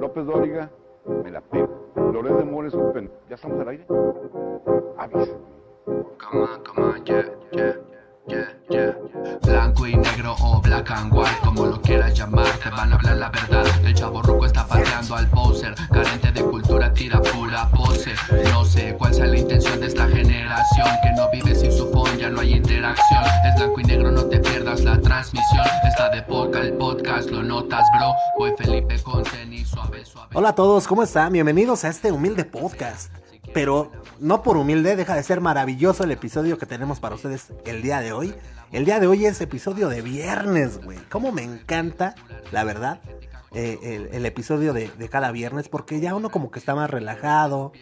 López Dóriga, me la pego. Loret de Mores. ¿Ya estamos al aire? Avísenme. Come on, come on, yeah, yeah, yeah, yeah. Blanco y negro o black and white, como lo quieras llamar, te van a hablar la verdad. El chavo ruco está pateando al poser, carente de cultura, tira pura pose. No sé cuál sea la intención de esta generación, que no vive sin su phone, ya no hay interacción. Es blanco y negro, no te pierdas la transmisión. Está de poca el podcast, lo notas, bro. Voy Felipe con tenis suave, suave. Hola a todos, ¿cómo están? Bienvenidos a este humilde podcast. Pero no por humilde, deja de ser maravilloso el episodio que tenemos para ustedes el día de hoy. El día de hoy es episodio de viernes, güey. Cómo me encanta, la verdad, eh, el, episodio de, de cada viernes, porque ya uno como que está más relajado,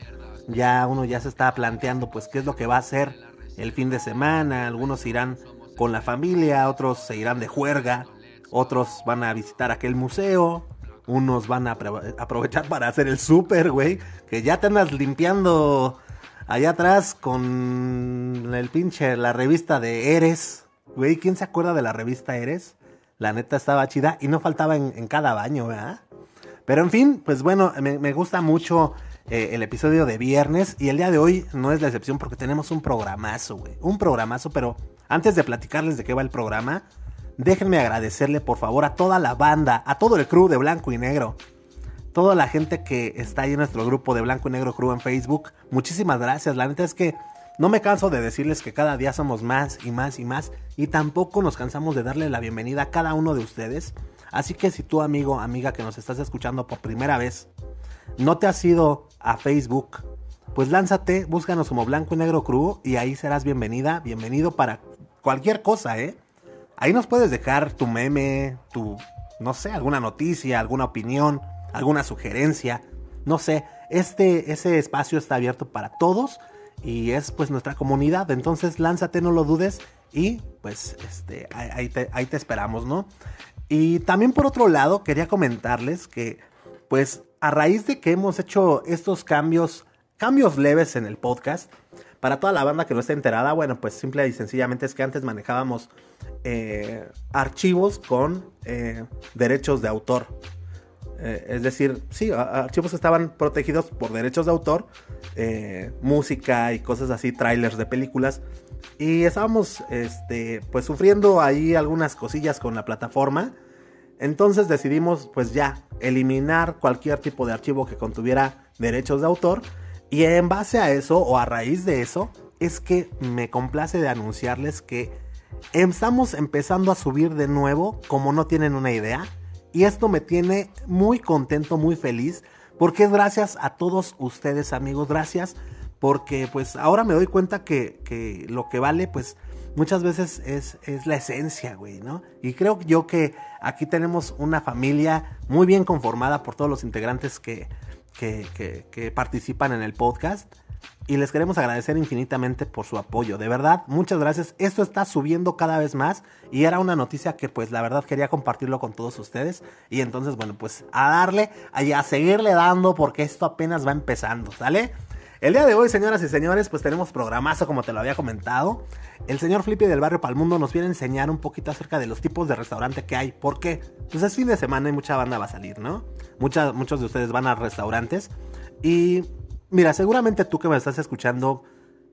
ya uno ya se está planteando pues qué es lo que va a hacer el fin de semana. Algunos irán con la familia, otros se irán de juerga, otros van a visitar aquel museo, unos van a apro- aprovechar para hacer el súper, güey. Que ya te andas limpiando allá atrás con el pinche, la revista de Eres. Güey, ¿quién se acuerda de la revista Eres? La neta estaba chida y no faltaba en, cada baño, ¿verdad? Pero en fin, pues bueno, me, me gusta mucho eh, el episodio de viernes y el día de hoy no es la excepción porque tenemos un programazo, güey. Un programazo, pero antes de platicarles de qué va el programa, déjenme agradecerle por favor a toda la banda, a todo el crew de Blanco y Negro. Toda la gente que está ahí en nuestro grupo de Blanco y Negro Crew en Facebook. Muchísimas gracias. La neta es que no me canso de decirles que cada día somos más y más y más. Y tampoco nos cansamos de darle la bienvenida a cada uno de ustedes. Así que si tú amigo, amiga que nos estás escuchando por primera vez, no te has ido a Facebook, pues lánzate, búscanos como Blanco y Negro Crew y ahí serás bienvenida, bienvenido para cualquier cosa, ¿eh? Ahí nos puedes dejar tu meme, tu, no sé, alguna noticia, alguna opinión, alguna sugerencia, no sé. Este, ese espacio está abierto para todos y es pues nuestra comunidad. Entonces lánzate, no lo dudes y pues este, ahí, te, ahí te esperamos, ¿no? Y también por otro lado quería comentarles que pues a raíz de que hemos hecho estos cambios, cambios leves en el podcast, para toda la banda que no está enterada, bueno, pues simple y sencillamente es que antes manejábamos eh, archivos con eh, derechos de autor. Eh, es decir, sí, archivos estaban protegidos por derechos de autor, música y cosas así, trailers de películas. Y estábamos, este, pues sufriendo ahí algunas cosillas con la plataforma. Entonces decidimos, pues ya, eliminar cualquier tipo de archivo que contuviera derechos de autor. Y en base a eso, o a raíz de eso, es que me complace de anunciarles que estamos empezando a subir de nuevo, como no tienen una idea. Y esto me tiene muy contento, muy feliz, porque es gracias a todos ustedes, amigos, gracias, porque pues ahora me doy cuenta que, que lo que vale, pues muchas veces es, es la esencia, güey, ¿no? Y creo yo que aquí tenemos una familia muy bien conformada por todos los integrantes que, que, participan en el podcast. Y les queremos agradecer infinitamente por su apoyo. De verdad, muchas gracias. Esto está subiendo cada vez más. Y era una noticia que pues la verdad quería compartirlo con todos ustedes. Y entonces, bueno, pues a darle y a seguirle dando porque esto apenas va empezando, ¿sale? El día de hoy, señoras y señores, pues tenemos programazo como te lo había comentado. El señor Flippy del barrio Palmundo nos viene a enseñar un poquito acerca de los tipos de restaurante que hay. ¿Por qué? Pues es fin de semana y mucha banda va a salir, ¿no? Muchos de ustedes van a restaurantes. Y mira, seguramente tú que me estás escuchando,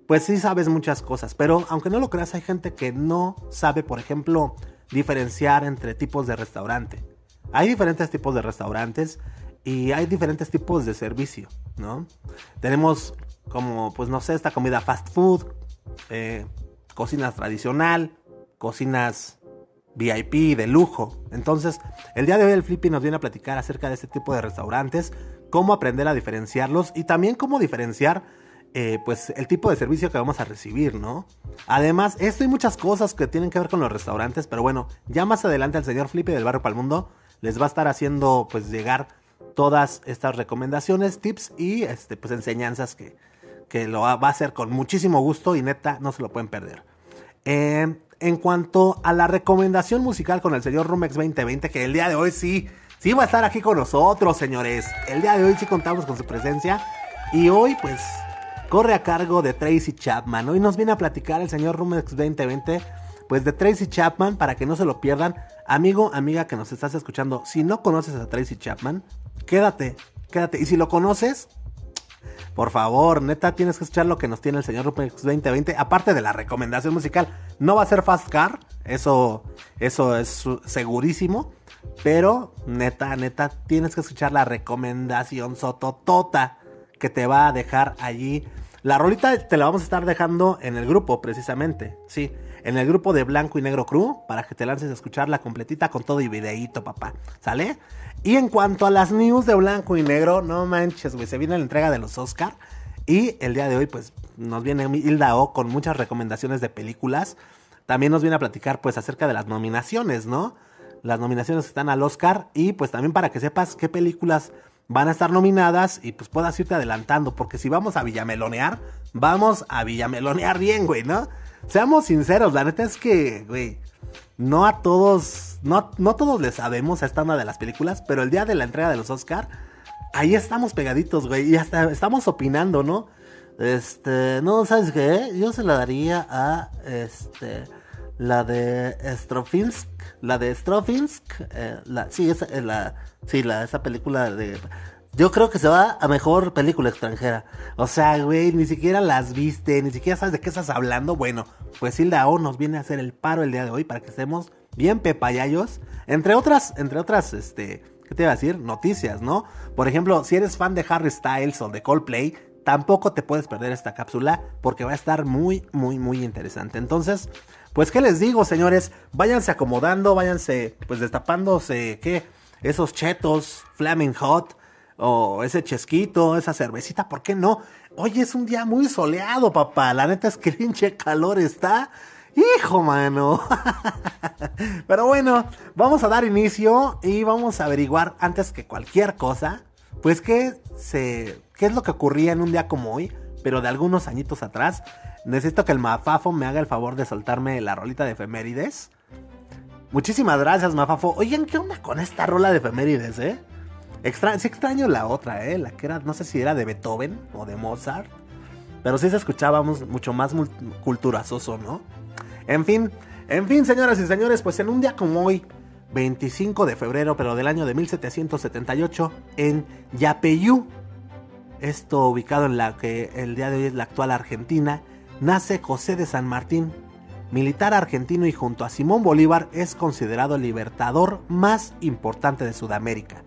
pues sí sabes muchas cosas. Pero aunque no lo creas, hay gente que no sabe, por ejemplo, diferenciar entre tipos de restaurante. Hay diferentes tipos de restaurantes y hay diferentes tipos de servicio, ¿no? Tenemos como, pues no sé, esta comida fast food, eh, cocinas tradicional, cocinas VIP de lujo. Entonces, el día de hoy el Flippy nos viene a platicar acerca de este tipo de restaurantes, cómo aprender a diferenciarlos y también cómo diferenciar eh, pues el tipo de servicio que vamos a recibir, ¿no? Además, esto y muchas cosas que tienen que ver con los restaurantes, pero bueno, ya más adelante el señor Flippy del Barrio Palmundo les va a estar haciendo pues llegar todas estas recomendaciones, tips y este, pues enseñanzas que, que lo va a hacer con muchísimo gusto y neta no se lo pueden perder. Eh, en cuanto a la recomendación musical con el señor Rumex 2020, que el día de hoy sí, sí va a estar aquí con nosotros, señores. El día de hoy sí contamos con su presencia. Y hoy, pues, corre a cargo de Tracy Chapman. Hoy nos viene a platicar el señor Rumex 2020, pues de Tracy Chapman, para que no se lo pierdan. Amigo, amiga que nos estás escuchando, si no conoces a Tracy Chapman, quédate, quédate. Y si lo conoces, por favor, neta, tienes que escuchar lo que nos tiene el señor Rupex 2020. Aparte de la recomendación musical, no va a ser Fast Car, eso, eso es segurísimo. Pero, neta, neta, tienes que escuchar la recomendación sototota que te va a dejar allí. La rolita te la vamos a estar dejando en el grupo, precisamente. Sí, en el grupo de Blanco y Negro Crew, para que te lances a escucharla completita con todo y videíto, papá. ¿Sale? Y en cuanto a las news de Blanco y Negro, no manches, güey, se viene la entrega de los Oscar. Y el día de hoy, pues, nos viene Hilda O con muchas recomendaciones de películas. También nos viene a platicar, pues, acerca de las nominaciones, ¿no? Las nominaciones que están al Oscar. Y, pues, también para que sepas qué películas van a estar nominadas y, pues, puedas irte adelantando. Porque si vamos a villamelonear, vamos a villamelonear bien, güey, ¿no? Seamos sinceros, la neta es que, güey, no a todos, no, no todos le sabemos a esta una de las películas, pero el día de la entrega de los Oscar, ahí estamos pegaditos, güey, y hasta estamos opinando, ¿no? Este, no, ¿sabes qué? Yo se la daría a, este, la de Strofinsk, la de Strofinsk, eh, la, sí, esa, eh, la, sí, la, esa película de yo creo que se va a mejor película extranjera. O sea, güey, ni siquiera las viste, ni siquiera sabes de qué estás hablando. Bueno, pues Hilda O nos viene a hacer el paro el día de hoy para que estemos bien pepayayos. Entre otras, entre otras, este, ¿qué te iba a decir? Noticias, ¿no? Por ejemplo, si eres fan de Harry Styles o de Coldplay, tampoco te puedes perder esta cápsula porque va a estar muy, muy, muy interesante. Entonces, pues, ¿qué les digo, señores? Váyanse acomodando, váyanse, pues, destapándose, ¿qué? Esos chetos, Flaming Hot o ese chesquito, esa cervecita, ¿por qué no? Hoy es un día muy soleado, papá. La neta es que pinche calor está. Hijo, mano. Pero bueno, vamos a dar inicio y vamos a averiguar antes que cualquier cosa, pues qué se qué es lo que ocurría en un día como hoy, pero de algunos añitos atrás. Necesito que el Mafafo me haga el favor de soltarme la rolita de efemérides. Muchísimas gracias, Mafafo. Oigan, ¿qué onda con esta rola de efemérides, eh? Extra sí extraño la otra, ¿eh? La que era, no sé si era de Beethoven o de Mozart. Pero sí se escuchábamos mucho más culturazoso, ¿no? En fin, en fin, señoras y señores, pues en un día como hoy, 25 de febrero, pero del año de 1778, en Yapeyú, esto ubicado en la que el día de hoy es la actual Argentina, nace José de San Martín, militar argentino y junto a Simón Bolívar es considerado el libertador más importante de Sudamérica.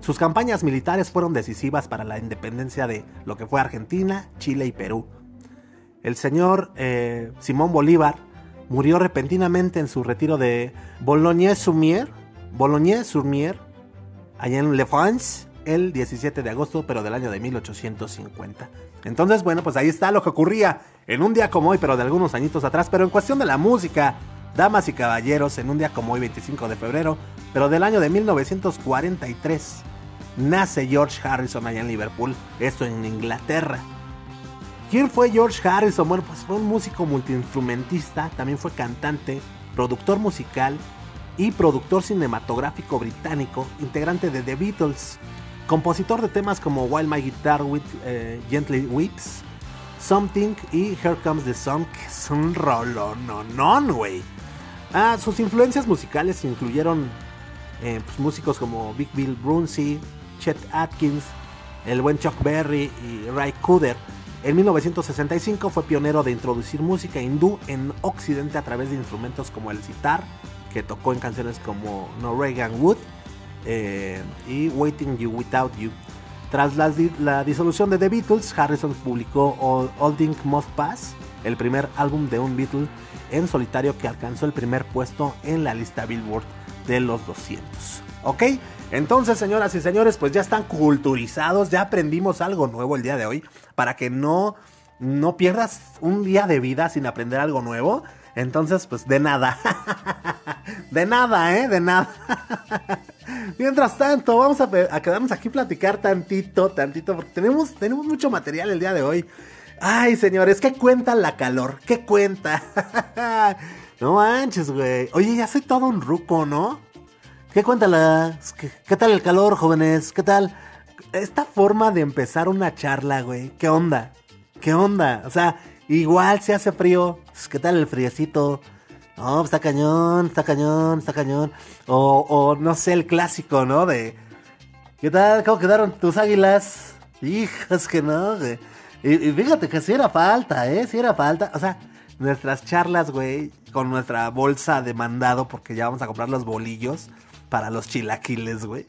Sus campañas militares fueron decisivas para la independencia de lo que fue Argentina, Chile y Perú. El señor eh, Simón Bolívar murió repentinamente en su retiro de Boulogne-sur-Mer, Boulogne-sur-Mer, allá en Le France, el 17 de agosto, pero del año de 1850. Entonces, bueno, pues ahí está lo que ocurría en un día como hoy, pero de algunos añitos atrás. Pero en cuestión de la música, damas y caballeros, en un día como hoy, 25 de febrero, pero del año de 1943, nace George Harrison allá en Liverpool, esto en Inglaterra. ¿Quién fue George Harrison? Bueno, pues fue un músico multiinstrumentista, también fue cantante, productor musical y productor cinematográfico británico, integrante de The Beatles, compositor de temas como While My Guitar eh, Gently Weeps, Something y Here Comes the Sun, que es un no, güey. Ah, sus influencias musicales incluyeron eh, pues, músicos como Big Bill Brunsey, Chet Atkins, el buen Chuck Berry y Ray Cooder. En 1965 fue pionero de introducir música hindú en Occidente a través de instrumentos como el sitar, que tocó en canciones como No Reagan Wood eh, y Waiting You Without You. Tras la, disolución de The Beatles, Harrison publicó All, All Things Must Pass, el primer álbum de un Beatle en solitario que alcanzó el primer puesto en la lista Billboard de los 200. ¿Ok? Entonces, señoras y señores, pues ya están culturizados, ya aprendimos algo nuevo el día de hoy, para que no, no pierdas un día de vida sin aprender algo nuevo. Entonces, pues de nada. de nada, ¿eh? De nada. Mientras tanto, vamos a, a, quedarnos aquí platicar tantito, tantito, porque tenemos, tenemos mucho material el día de hoy. Ay, señores, ¿qué cuenta la calor? ¿Qué cuenta? no manches, güey. Oye, ya soy todo un ruco, ¿no? ¿Qué cuéntala? ¿Qué, tal el calor, jóvenes? ¿Qué tal? Esta forma de empezar una charla, güey. ¿Qué onda? ¿Qué onda? O sea, igual se hace frío. Pues, ¿Qué tal el friecito? No, está cañón, está cañón, está cañón. O, o no sé, el clásico, ¿no? De ¿Qué tal? ¿Cómo quedaron tus águilas? Hijas que no, güey. Y, y fíjate que sí era falta, ¿eh? Sí era falta. O sea, nuestras charlas, güey, con nuestra bolsa de mandado, porque ya vamos a comprar los bolillos para los chilaquiles, güey.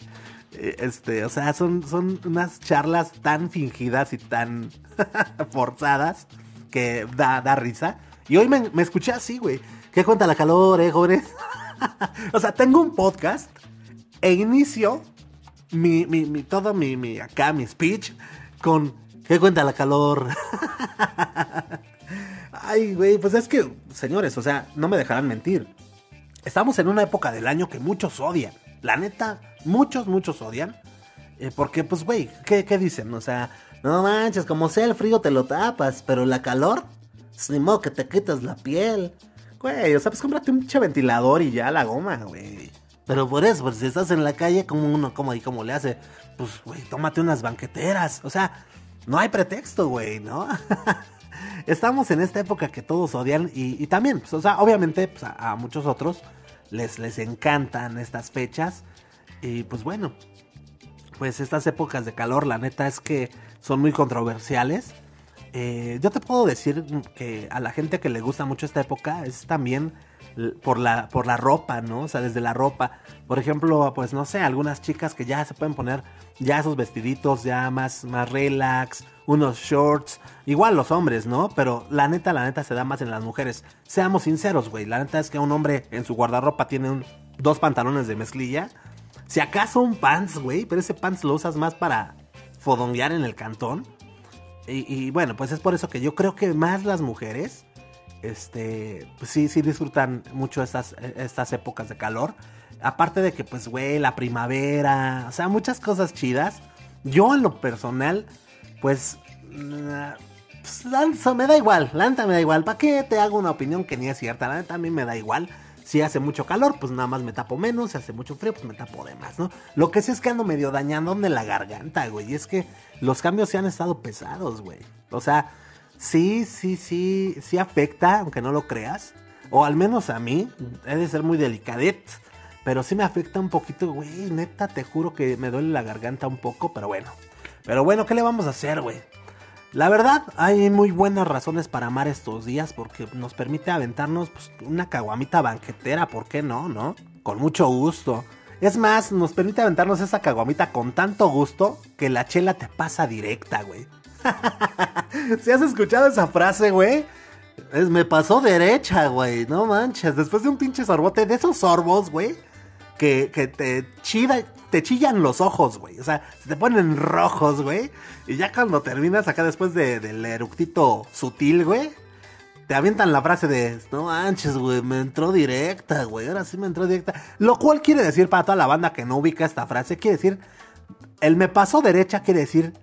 Eh, Este, o sea, son, son unas charlas tan fingidas y tan forzadas que da, da risa. Y hoy me, me escuché así, güey. ¿Qué cuenta la calor, eh, jóvenes? o sea, tengo un podcast e inicio mi, mi, mi, todo mi, mi, acá, mi speech con ¿Qué cuenta la calor? Ay, güey, pues es que, señores, o sea, no me dejarán mentir. Estamos en una época del año que muchos odian. La neta, muchos, muchos odian. Eh, porque, pues, güey, ¿qué, ¿qué dicen? O sea, no manches, como sea el frío te lo tapas, pero la calor, pues, ni modo que te quitas la piel. Güey, o sea, pues cómprate un pinche ventilador y ya la goma, güey. Pero por eso, pues si estás en la calle, como uno, como y cómo le hace? Pues, güey, tómate unas banqueteras. O sea, no hay pretexto, güey, ¿no? Estamos en esta época que todos odian y, también, pues, o sea, obviamente pues, a, muchos otros les, les encantan estas fechas. Y pues bueno, pues estas épocas de calor, la neta es que son muy controversiales. Eh, yo te puedo decir que a la gente que le gusta mucho esta época es también por la, por la ropa, ¿no? O sea, desde la ropa. Por ejemplo, pues no sé, algunas chicas que ya se pueden poner ya esos vestiditos ya más, más relax, unos shorts. Igual los hombres, ¿no? Pero la neta, la neta se da más en las mujeres. Seamos sinceros, güey. La neta es que un hombre en su guardarropa tiene un, dos pantalones de mezclilla. Si acaso un pants, güey, pero ese pants lo usas más para fodonguear en el cantón. Y, y, bueno, pues es por eso que yo creo que más las mujeres, este, pues sí, sí disfrutan mucho estas, estas épocas de calor. Aparte de que, pues, güey, la primavera, o sea, muchas cosas chidas. Yo en lo personal, pues, pues lanzo, me da igual, la neta me da igual. ¿Para qué te hago una opinión que ni es cierta? La neta a mí me da igual. Si hace mucho calor, pues nada más me tapo menos. Si hace mucho frío, pues me tapo de más, ¿no? Lo que sí es que ando medio dañando de la garganta, güey. Y es que los cambios se han estado pesados, güey. O sea, sí, sí, sí, sí afecta, aunque no lo creas. O al menos a mí, he de ser muy delicadet. Pero sí me afecta un poquito, güey. Neta, te juro que me duele la garganta un poco, pero bueno. Pero bueno, ¿qué le vamos a hacer, güey? La verdad, hay muy buenas razones para amar estos días porque nos permite aventarnos pues, una caguamita banquetera, ¿por qué no, no? Con mucho gusto. Es más, nos permite aventarnos esa caguamita con tanto gusto que la chela te pasa directa, güey. si has escuchado esa frase, güey, es, me pasó derecha, güey. No manches. Después de un pinche sorbote, de esos sorbos, güey, que, que te chida, te chillan los ojos, güey. O sea, se te ponen rojos, güey. Y ya cuando terminas acá después de, del eructito sutil, güey, te avientan la frase de, no manches, güey, me entró directa, güey. Ahora sí me entró directa. Lo cual quiere decir para toda la banda que no ubica esta frase, quiere decir, el me pasó derecha quiere decir,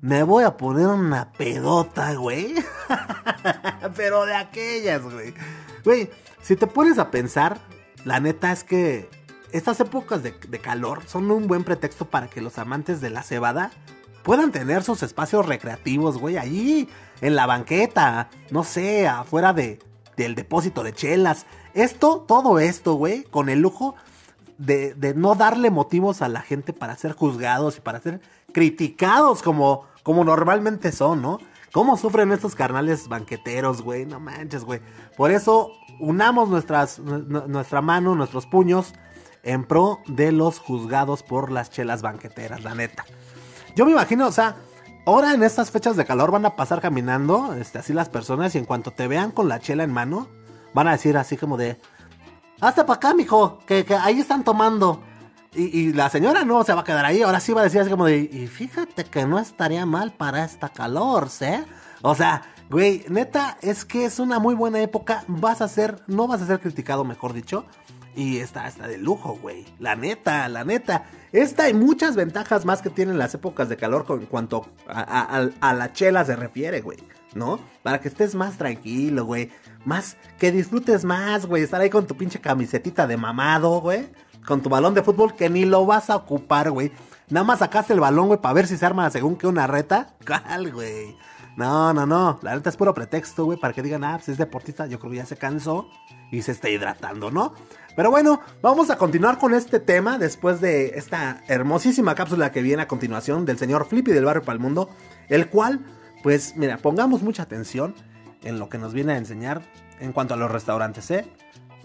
me voy a poner una pedota, güey. Pero de aquellas, güey. Güey, si te pones a pensar, la neta es que estas épocas de, calor son un buen pretexto para que los amantes de la cebada puedan tener sus espacios recreativos, güey, allí en la banqueta, no sé, afuera de, del depósito de chelas. Esto, todo esto, güey, con el lujo de, de, no darle motivos a la gente para ser juzgados y para ser criticados como, como normalmente son, ¿no? ¿Cómo sufren estos carnales banqueteros, güey? No manches, güey. Por eso, unamos nuestras, nuestra mano, nuestros puños en pro de los juzgados por las chelas banqueteras, la neta. Yo me imagino, o sea, ahora en estas fechas de calor van a pasar caminando, este, así las personas, y en cuanto te vean con la chela en mano, van a decir así como de, hazte para acá, mijo, que, que ahí están tomando. Y, y, la señora no se va a quedar ahí, ahora sí va a decir así como de, y fíjate que no estaría mal para esta calor, ¿sí? O sea, güey, neta, es que es una muy buena época, vas a ser, no vas a ser criticado, mejor dicho, y está, está de lujo, güey. La neta, la neta. Esta hay muchas ventajas más que tienen las épocas de calor en cuanto a, a, a la chela se refiere, güey. ¿No? Para que estés más tranquilo, güey. Más, que disfrutes más, güey. Estar ahí con tu pinche camisetita de mamado, güey. Con tu balón de fútbol que ni lo vas a ocupar, güey. Nada más sacaste el balón, güey, para ver si se arma según que una reta. ¿Cuál, güey? No, no, no. La neta es puro pretexto, güey, para que digan, ah, pues es deportista. Yo creo que ya se cansó y se está hidratando, ¿no? Pero bueno, vamos a continuar con este tema después de esta hermosísima cápsula que viene a continuación del señor Flippy del Barrio para el Mundo, el cual, pues, mira, pongamos mucha atención en lo que nos viene a enseñar en cuanto a los restaurantes, ¿eh?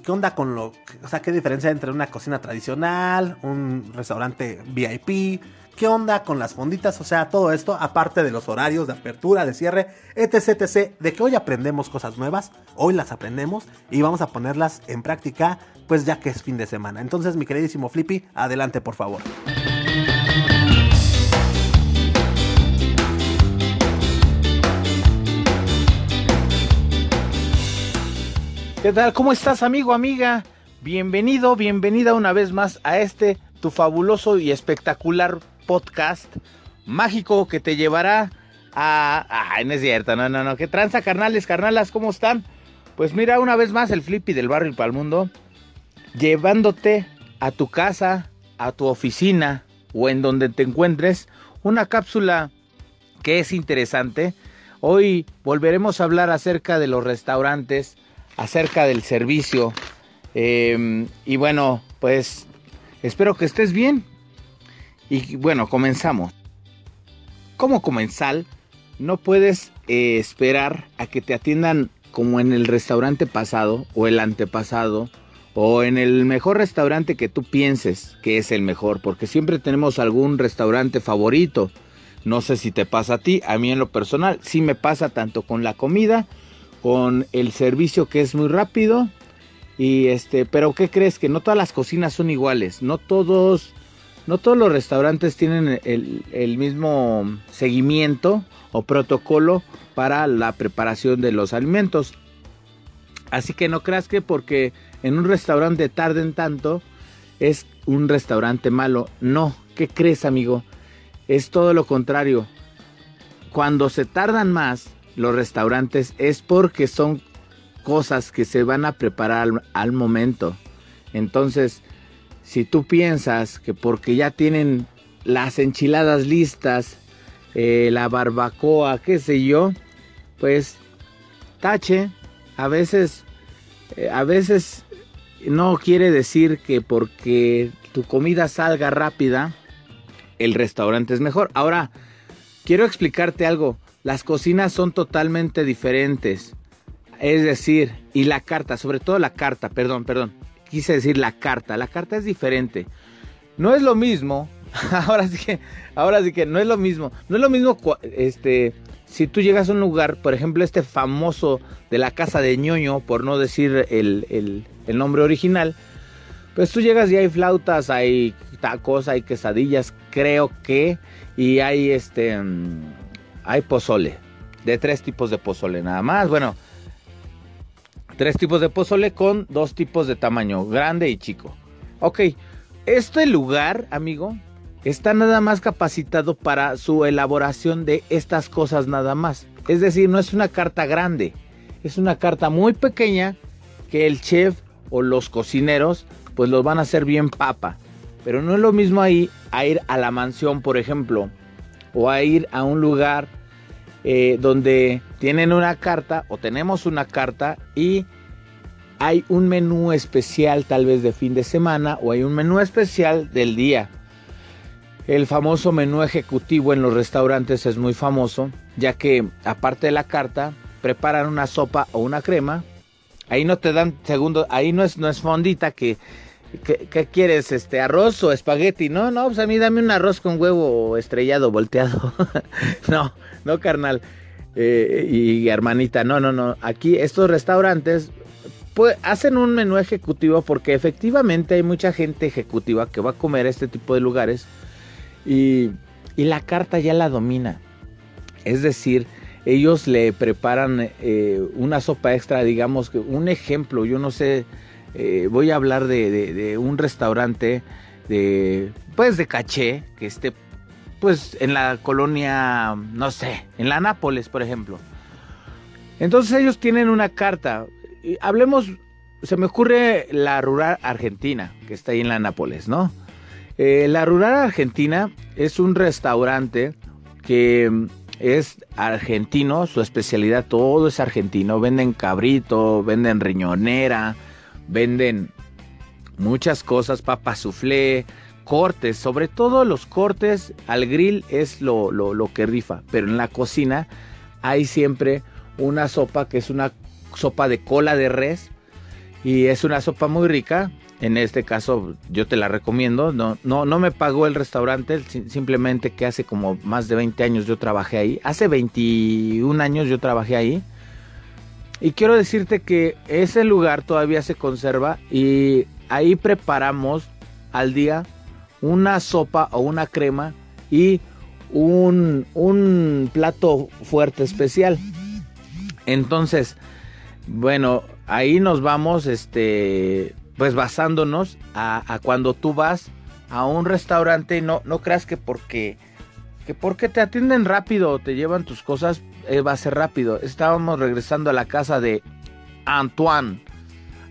¿Qué onda con lo, o sea, qué diferencia entre una cocina tradicional, un restaurante VIP? ¿Qué onda con las fonditas? O sea, todo esto, aparte de los horarios de apertura, de cierre, etc, etc, de que hoy aprendemos cosas nuevas, hoy las aprendemos y vamos a ponerlas en práctica, pues ya que es fin de semana. Entonces, mi queridísimo Flippy, adelante por favor. ¿Qué tal? ¿Cómo estás, amigo, amiga? Bienvenido, bienvenida una vez más a este tu fabuloso y espectacular podcast mágico que te llevará a. Ay, no es cierto, no, no, no. ¿Qué tranza, carnales, carnalas? ¿Cómo están? Pues mira, una vez más el Flippy del barrio para el mundo, llevándote a tu casa, a tu oficina o en donde te encuentres, una cápsula que es interesante. Hoy volveremos a hablar acerca de los restaurantes, acerca del servicio. Eh, y bueno, pues espero que estés bien. Y bueno, comenzamos. Como comensal, no puedes eh, esperar a que te atiendan como en el restaurante pasado o el antepasado o en el mejor restaurante que tú pienses que es el mejor, porque siempre tenemos algún restaurante favorito. No sé si te pasa a ti, a mí en lo personal sí me pasa tanto con la comida, con el servicio que es muy rápido y este, pero ¿qué crees? Que no todas las cocinas son iguales, no todos no todos los restaurantes tienen el, el, mismo seguimiento o protocolo para la preparación de los alimentos. Así que no creas que porque en un restaurante tarden tanto es un restaurante malo. No, ¿qué crees amigo? Es todo lo contrario. Cuando se tardan más los restaurantes es porque son cosas que se van a preparar al, momento. Entonces, si tú piensas que porque ya tienen las enchiladas listas, eh, la barbacoa, qué sé yo, pues tache, a veces, eh, a veces no quiere decir que porque tu comida salga rápida, el restaurante es mejor. Ahora, quiero explicarte algo, las cocinas son totalmente diferentes. Es decir, y la carta, sobre todo la carta, perdón, perdón quise decir la carta. La carta es diferente. No es lo mismo. Ahora sí que, ahora sí que no es lo mismo. No es lo mismo, este, si tú llegas a un lugar, por ejemplo, este famoso de la casa de ñoño, por no decir el, el nombre original, pues tú llegas y hay flautas, hay tacos, hay quesadillas, creo que, y hay este, mm, hay pozole, de tres tipos de pozole nada más. Bueno, Tres tipos de pozole con dos tipos de tamaño, grande y chico. Ok, este lugar, amigo, está nada más capacitado para su elaboración de estas cosas nada más. Es decir, no es una carta grande, es una carta muy pequeña que el chef o los cocineros pues los van a hacer bien papa. Pero no es lo mismo ahí a ir a la mansión, por ejemplo, o a ir a un lugar eh, donde tienen una carta o tenemos una carta y hay un menú especial tal vez de fin de semana o hay un menú especial del día. El famoso menú ejecutivo en los restaurantes es muy famoso, ya que aparte de la carta, preparan una sopa o una crema. Ahí no te dan segundo, ahí no es, no es fondita que, ¿Qué quieres? Este, arroz o espagueti? No, no, pues a mí dame un arroz con huevo estrellado, volteado. no, no, carnal. Eh, y hermanita, no, no, no. Aquí estos restaurantes pues, hacen un menú ejecutivo porque efectivamente hay mucha gente ejecutiva que va a comer este tipo de lugares y, la carta ya la domina. Es decir, ellos le preparan eh, una sopa extra, digamos un ejemplo, yo no sé, eh, voy a hablar de, un restaurante de, pues de caché, que esté pues en la colonia, no sé, en la Nápoles, por ejemplo. Entonces ellos tienen una carta. Hablemos, se me ocurre la Rural Argentina, que está ahí en la Nápoles, ¿no? Eh, la Rural Argentina es un restaurante que es argentino, su especialidad todo es argentino. Venden cabrito, venden riñonera, venden muchas cosas, papa soufflé, cortes, sobre todo los cortes al grill es lo, lo, lo que rifa, pero en la cocina hay siempre una sopa que es una sopa de cola de res y es una sopa muy rica. En este caso yo te la recomiendo. No, no, no me pagó el restaurante, simplemente que hace como más de 20 años yo trabajé ahí. Hace 21 años yo trabajé ahí. Y quiero decirte que ese lugar todavía se conserva y ahí preparamos al día una sopa o una crema y un, un plato fuerte especial. Entonces, bueno, ahí nos vamos, este, pues basándonos a, cuando tú vas a un restaurante y no, no creas que porque, que porque te atienden rápido o te llevan tus cosas, eh, va a ser rápido. Estábamos regresando a la casa de Antoine,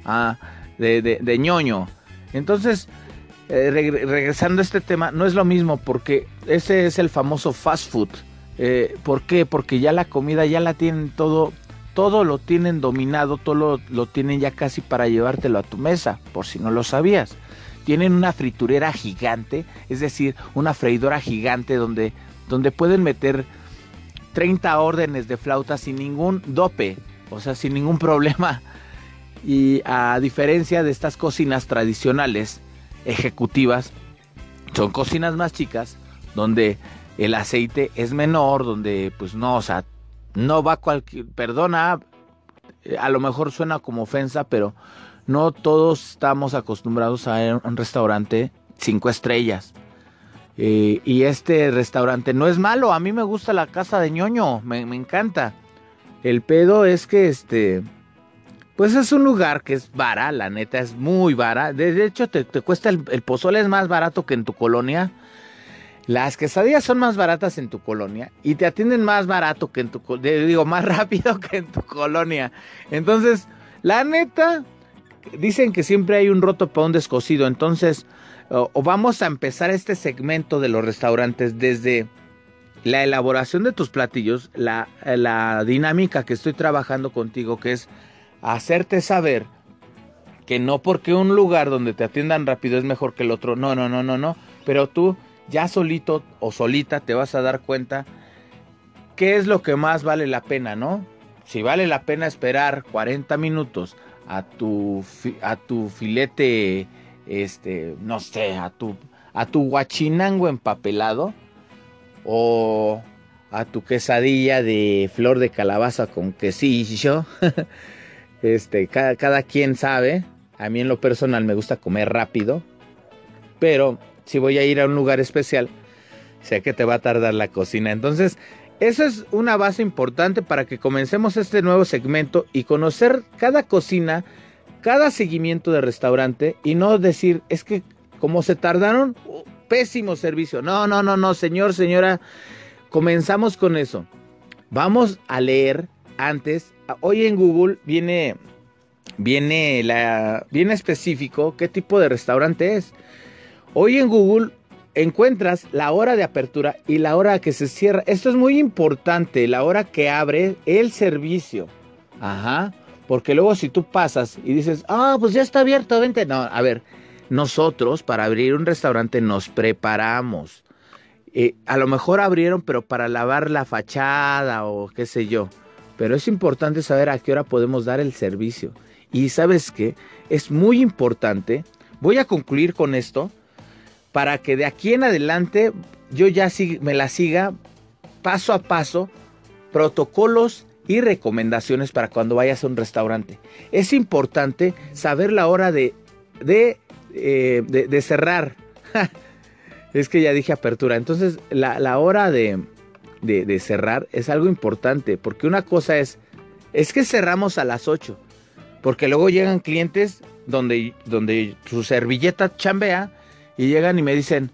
ah, de, de, de ñoño. Entonces, eh, regresando a este tema, no es lo mismo porque ese es el famoso fast food. Eh, ¿Por qué? Porque ya la comida ya la tienen todo, todo lo tienen dominado, todo lo, tienen ya casi para llevártelo a tu mesa, por si no lo sabías. Tienen una friturera gigante, es decir, una freidora gigante donde, donde pueden meter 30 órdenes de flauta sin ningún dope, o sea, sin ningún problema. Y a diferencia de estas cocinas tradicionales, ejecutivas, son cocinas más chicas, donde el aceite es menor, donde pues no, o sea, no va cualquier, perdona, a lo mejor suena como ofensa, pero no todos estamos acostumbrados a un restaurante cinco estrellas. Eh, y este restaurante no es malo, a mí me gusta la casa de ñoño, me, encanta. El pedo es que este, pues es un lugar que es vara, la neta es muy vara. De hecho, te, cuesta el, pozole es más barato que en tu colonia. Las quesadillas son más baratas en tu colonia y te atienden más barato que en tu digo, más rápido que en tu colonia. Entonces, la neta, dicen que siempre hay un roto para un descosido. Entonces, o vamos a empezar este segmento de los restaurantes desde la elaboración de tus platillos, la, la dinámica que estoy trabajando contigo, que es hacerte saber que no porque un lugar donde te atiendan rápido es mejor que el otro, no, no, no, no, no, pero tú ya solito o solita te vas a dar cuenta qué es lo que más vale la pena, ¿no? Si vale la pena esperar 40 minutos a tu a tu filete este, no sé, a tu a tu guachinango empapelado o a tu quesadilla de flor de calabaza con quesillo. Este, cada, quien sabe. A mí en lo personal me gusta comer rápido. Pero si voy a ir a un lugar especial, sé que te va a tardar la cocina. Entonces, eso es una base importante para que comencemos este nuevo segmento y conocer cada cocina, cada seguimiento de restaurante y no decir, es que como se tardaron, pésimo servicio. No, no, no, no, señor, señora, comenzamos con eso. Vamos a leer antes hoy en Google viene, viene, la, viene específico qué tipo de restaurante es. Hoy en Google encuentras la hora de apertura y la hora que se cierra. Esto es muy importante, la hora que abre el servicio. Ajá. Porque luego si tú pasas y dices, ah, pues ya está abierto, vente. No, a ver, nosotros para abrir un restaurante nos preparamos. Eh, a lo mejor abrieron, pero para lavar la fachada o qué sé yo. Pero es importante saber a qué hora podemos dar el servicio. Y sabes qué, es muy importante, voy a concluir con esto, para que de aquí en adelante yo ya me la siga paso a paso, protocolos y recomendaciones para cuando vayas a un restaurante. Es importante saber la hora de, de, eh, de, cerrar. es que ya dije apertura. Entonces, la, la hora de, de, cerrar es algo importante, porque una cosa es, es que cerramos a las 8, porque luego llegan clientes donde, donde su servilleta chambea y llegan y me dicen,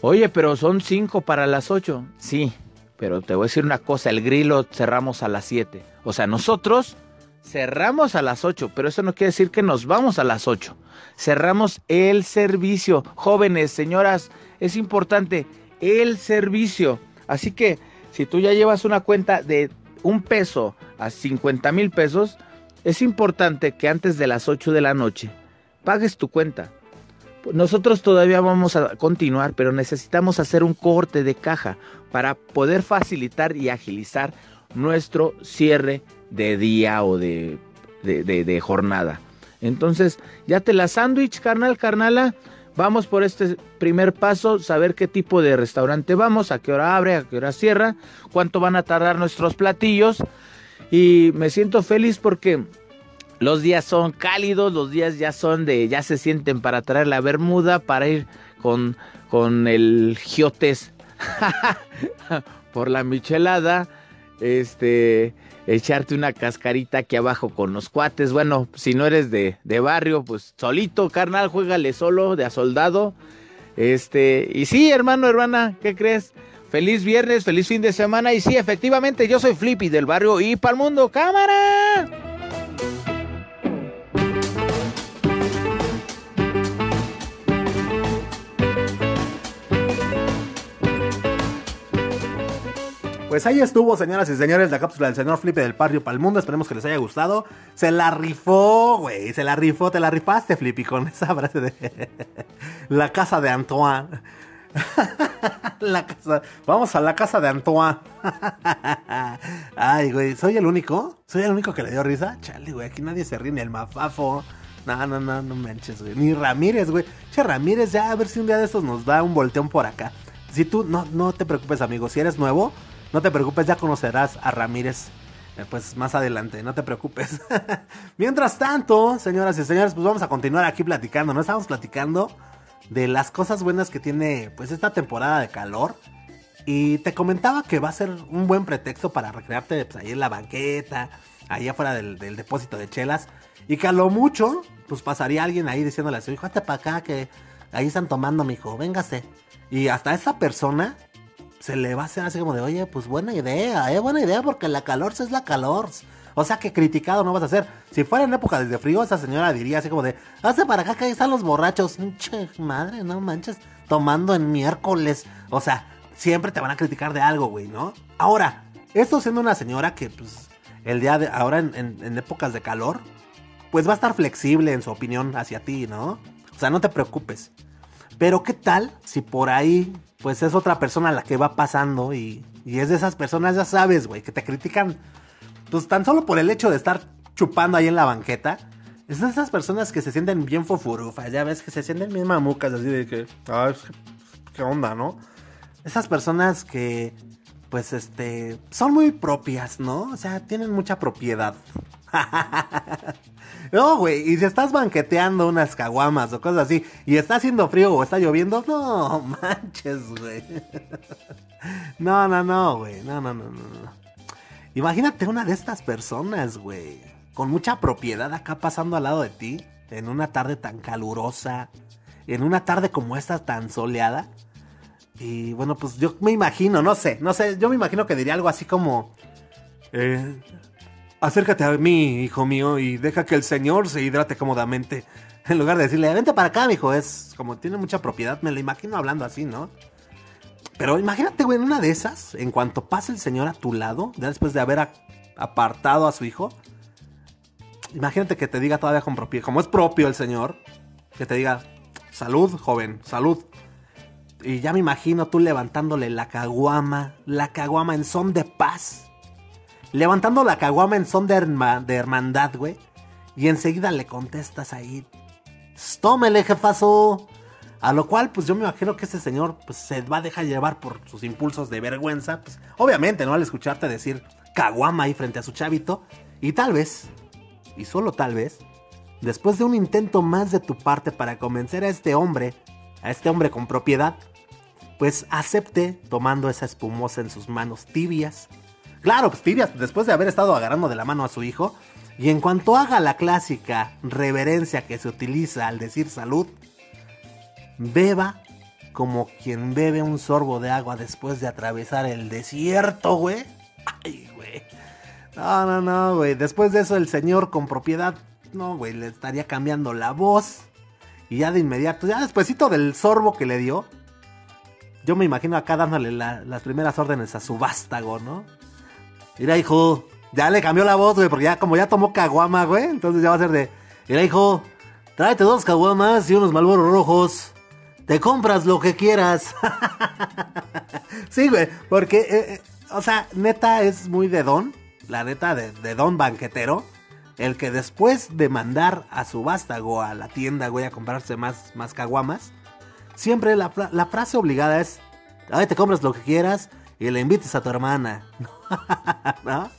oye, pero son 5 para las 8. Sí, pero te voy a decir una cosa, el grillo cerramos a las 7. O sea, nosotros cerramos a las 8, pero eso no quiere decir que nos vamos a las 8. Cerramos el servicio. Jóvenes, señoras, es importante el servicio. Así que si tú ya llevas una cuenta de un peso a 50 mil pesos, es importante que antes de las 8 de la noche pagues tu cuenta. Nosotros todavía vamos a continuar, pero necesitamos hacer un corte de caja para poder facilitar y agilizar nuestro cierre de día o de, jornada. Entonces, ya te la sándwich, carnal, carnala. Vamos por este primer paso, saber qué tipo de restaurante vamos, a qué hora abre, a qué hora cierra, cuánto van a tardar nuestros platillos. Y me siento feliz porque los días son cálidos, los días ya son de, ya se sienten para traer la bermuda, para ir con, con el giotes por la michelada, este, echarte una cascarita aquí abajo con los cuates. Bueno, si no eres de, de barrio, pues solito, carnal, juégale solo, de a soldado. Este, y sí, hermano, hermana, ¿qué crees? Feliz viernes, feliz fin de semana. Y sí, efectivamente, yo soy Flippy del barrio y para el mundo, cámara. Pues ahí estuvo, señoras y señores, la cápsula del señor Flipe del Barrio para el mundo. Esperemos que les haya gustado. Se la rifó, güey. Se la rifó, te la rifaste, Flippy, con esa frase de la casa de Antoine. la casa. Vamos a la casa de Antoine. Ay, güey, ¿soy el único? ¿Soy el único que le dio risa? Chale, güey, aquí nadie se ríe ni el mafafo. No, no, no, no manches, güey. Ni Ramírez, güey. Che, Ramírez, ya a ver si un día de estos nos da un volteón por acá. Si tú, no, no te preocupes, amigo. Si eres nuevo, no te preocupes, ya conocerás a Ramírez. eh, Pues más adelante, no te preocupes. Mientras tanto, señoras y señores, pues vamos a continuar aquí platicando, ¿no? Estamos platicando de las cosas buenas que tiene, pues, esta temporada de calor. Y te comentaba que va a ser un buen pretexto para recrearte pues, ahí en la banqueta, ahí afuera del, depósito de chelas. Y que a lo mucho, pues pasaría alguien ahí diciéndole a su hijo, hazte para acá, que ahí están tomando, mijo, véngase. Y hasta esa persona se le va a hacer así como de, oye, pues buena idea, eh, buena idea, porque la calor es la calor. O sea que criticado no vas a hacer. Si fuera en época de frío, esa señora diría así como de, hazte para acá que ahí están los borrachos. Che, madre, no manches, tomando en miércoles. O sea, siempre te van a criticar de algo, güey, ¿no? Ahora, esto siendo una señora que, pues, el día de ahora en épocas de calor, pues va a estar flexible en su opinión hacia ti, ¿no? O sea, no te preocupes. Pero qué tal si por ahí, pues es otra persona la que va pasando y, y es de esas personas, ya sabes, güey, que te critican, pues tan solo por el hecho de estar chupando ahí en la banqueta. Es de esas personas que se sienten bien fofurufas, ya ves, que se sienten bien mamucas, así de que, ay, qué onda, ¿no? Esas personas que, pues, este, son muy propias, ¿no? O sea, tienen mucha propiedad. No, güey, y si estás banqueteando unas caguamas o cosas así, y está haciendo frío o está lloviendo, no manches, güey. No, no, no, güey, no, no, no, no. Imagínate una de estas personas, güey, con mucha propiedad acá pasando al lado de ti, en una tarde tan calurosa, en una tarde como esta tan soleada. Y bueno, pues yo me imagino, no sé, no sé, yo me imagino que diría algo así como... Eh, acércate a mí, hijo mío, y deja que el señor se hidrate cómodamente. En lugar de decirle, vente para acá, mijo, es como tiene mucha propiedad, me lo imagino hablando así, ¿no? Pero imagínate, güey, en una de esas, en cuanto pase el señor a tu lado, ya después de haber apartado a su hijo, imagínate que te diga todavía con propiedad, como es propio el señor, que te diga, salud, joven, salud. Y ya me imagino tú levantándole la caguama, la caguama en son de paz. Levantando la caguama en son de, herma- de hermandad, güey. Y enseguida le contestas ahí, tómele, jefazo. A lo cual, pues yo me imagino que ese señor pues, se va a dejar llevar por sus impulsos de vergüenza. Pues, obviamente, ¿no? Al escucharte decir caguama ahí frente a su chavito. Y tal vez, y solo tal vez, después de un intento más de tu parte para convencer a este hombre, a este hombre con propiedad, pues acepte tomando esa espumosa en sus manos tibias. Claro, pues tibias, después de haber estado agarrando de la mano a su hijo. Y en cuanto haga la clásica reverencia que se utiliza al decir salud, beba como quien bebe un sorbo de agua después de atravesar el desierto, güey. Ay, güey. No, no, no, güey. Después de eso, el señor con propiedad, no, güey, le estaría cambiando la voz. Y ya de inmediato, ya despuesito del sorbo que le dio, yo me imagino acá dándole la- las primeras órdenes a su vástago, ¿no? Mira, hijo, ya le cambió la voz, güey, porque ya como ya tomó caguama, güey, entonces ya va a ser de, mira, hijo, tráete dos caguamas y unos malboros rojos. Te compras lo que quieras. sí, güey, porque, eh, eh, o sea, neta es muy de don, la neta de, de don banquetero, el que después de mandar a su vástago a la tienda, güey, a comprarse más, más caguamas, siempre la, fra- la frase obligada es, ay, te compras lo que quieras y le invites a tu hermana. ¿No?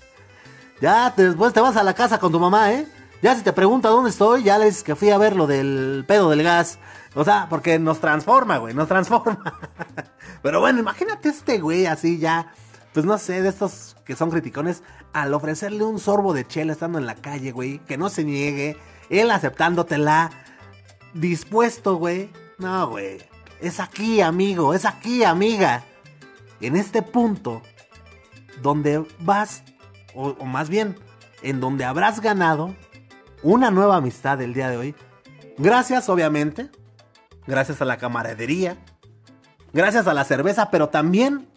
Ya después te vas a la casa con tu mamá, ¿eh? Ya si te pregunta dónde estoy, ya le dices que fui a ver lo del pedo del gas. O sea, porque nos transforma, güey, nos transforma. Pero bueno, imagínate este güey así ya, pues no sé, de estos que son criticones, al ofrecerle un sorbo de chela estando en la calle, güey, que no se niegue, él aceptándotela, dispuesto, güey. No, güey, es aquí, amigo, es aquí, amiga. En este punto, donde vas, o, más bien, en donde habrás ganado una nueva amistad el día de hoy. Gracias, obviamente. Gracias a la camaradería. Gracias a la cerveza, pero también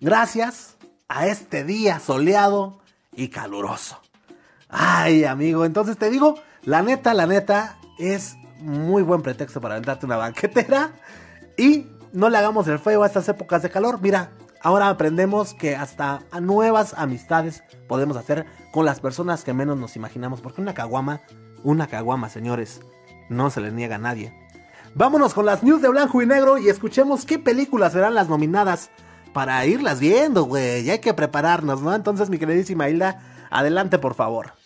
gracias a este día soleado y caluroso. Ay, amigo, entonces te digo, la neta, la neta, es muy buen pretexto para aventarte una banquetera. Y no le hagamos el feo a estas épocas de calor. Mira, ahora aprendemos que hasta nuevas amistades podemos hacer con las personas que menos nos imaginamos. Porque una caguama, una caguama, señores, no se le niega a nadie. Vámonos con las news de blanco y negro y escuchemos qué películas serán las nominadas para irlas viendo, güey. Y hay que prepararnos, ¿no? Entonces, mi queridísima Hilda, adelante, por favor.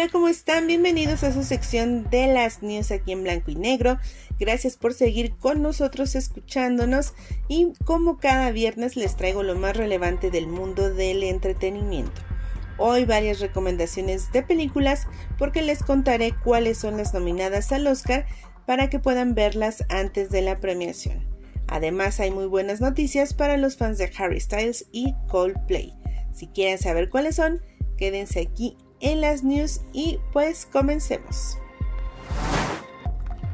Hola, ¿cómo están? Bienvenidos a su sección de las news aquí en blanco y negro. Gracias por seguir con nosotros escuchándonos y como cada viernes les traigo lo más relevante del mundo del entretenimiento. Hoy varias recomendaciones de películas porque les contaré cuáles son las nominadas al Oscar para que puedan verlas antes de la premiación. Además hay muy buenas noticias para los fans de Harry Styles y Coldplay. Si quieren saber cuáles son, quédense aquí en las news y pues comencemos.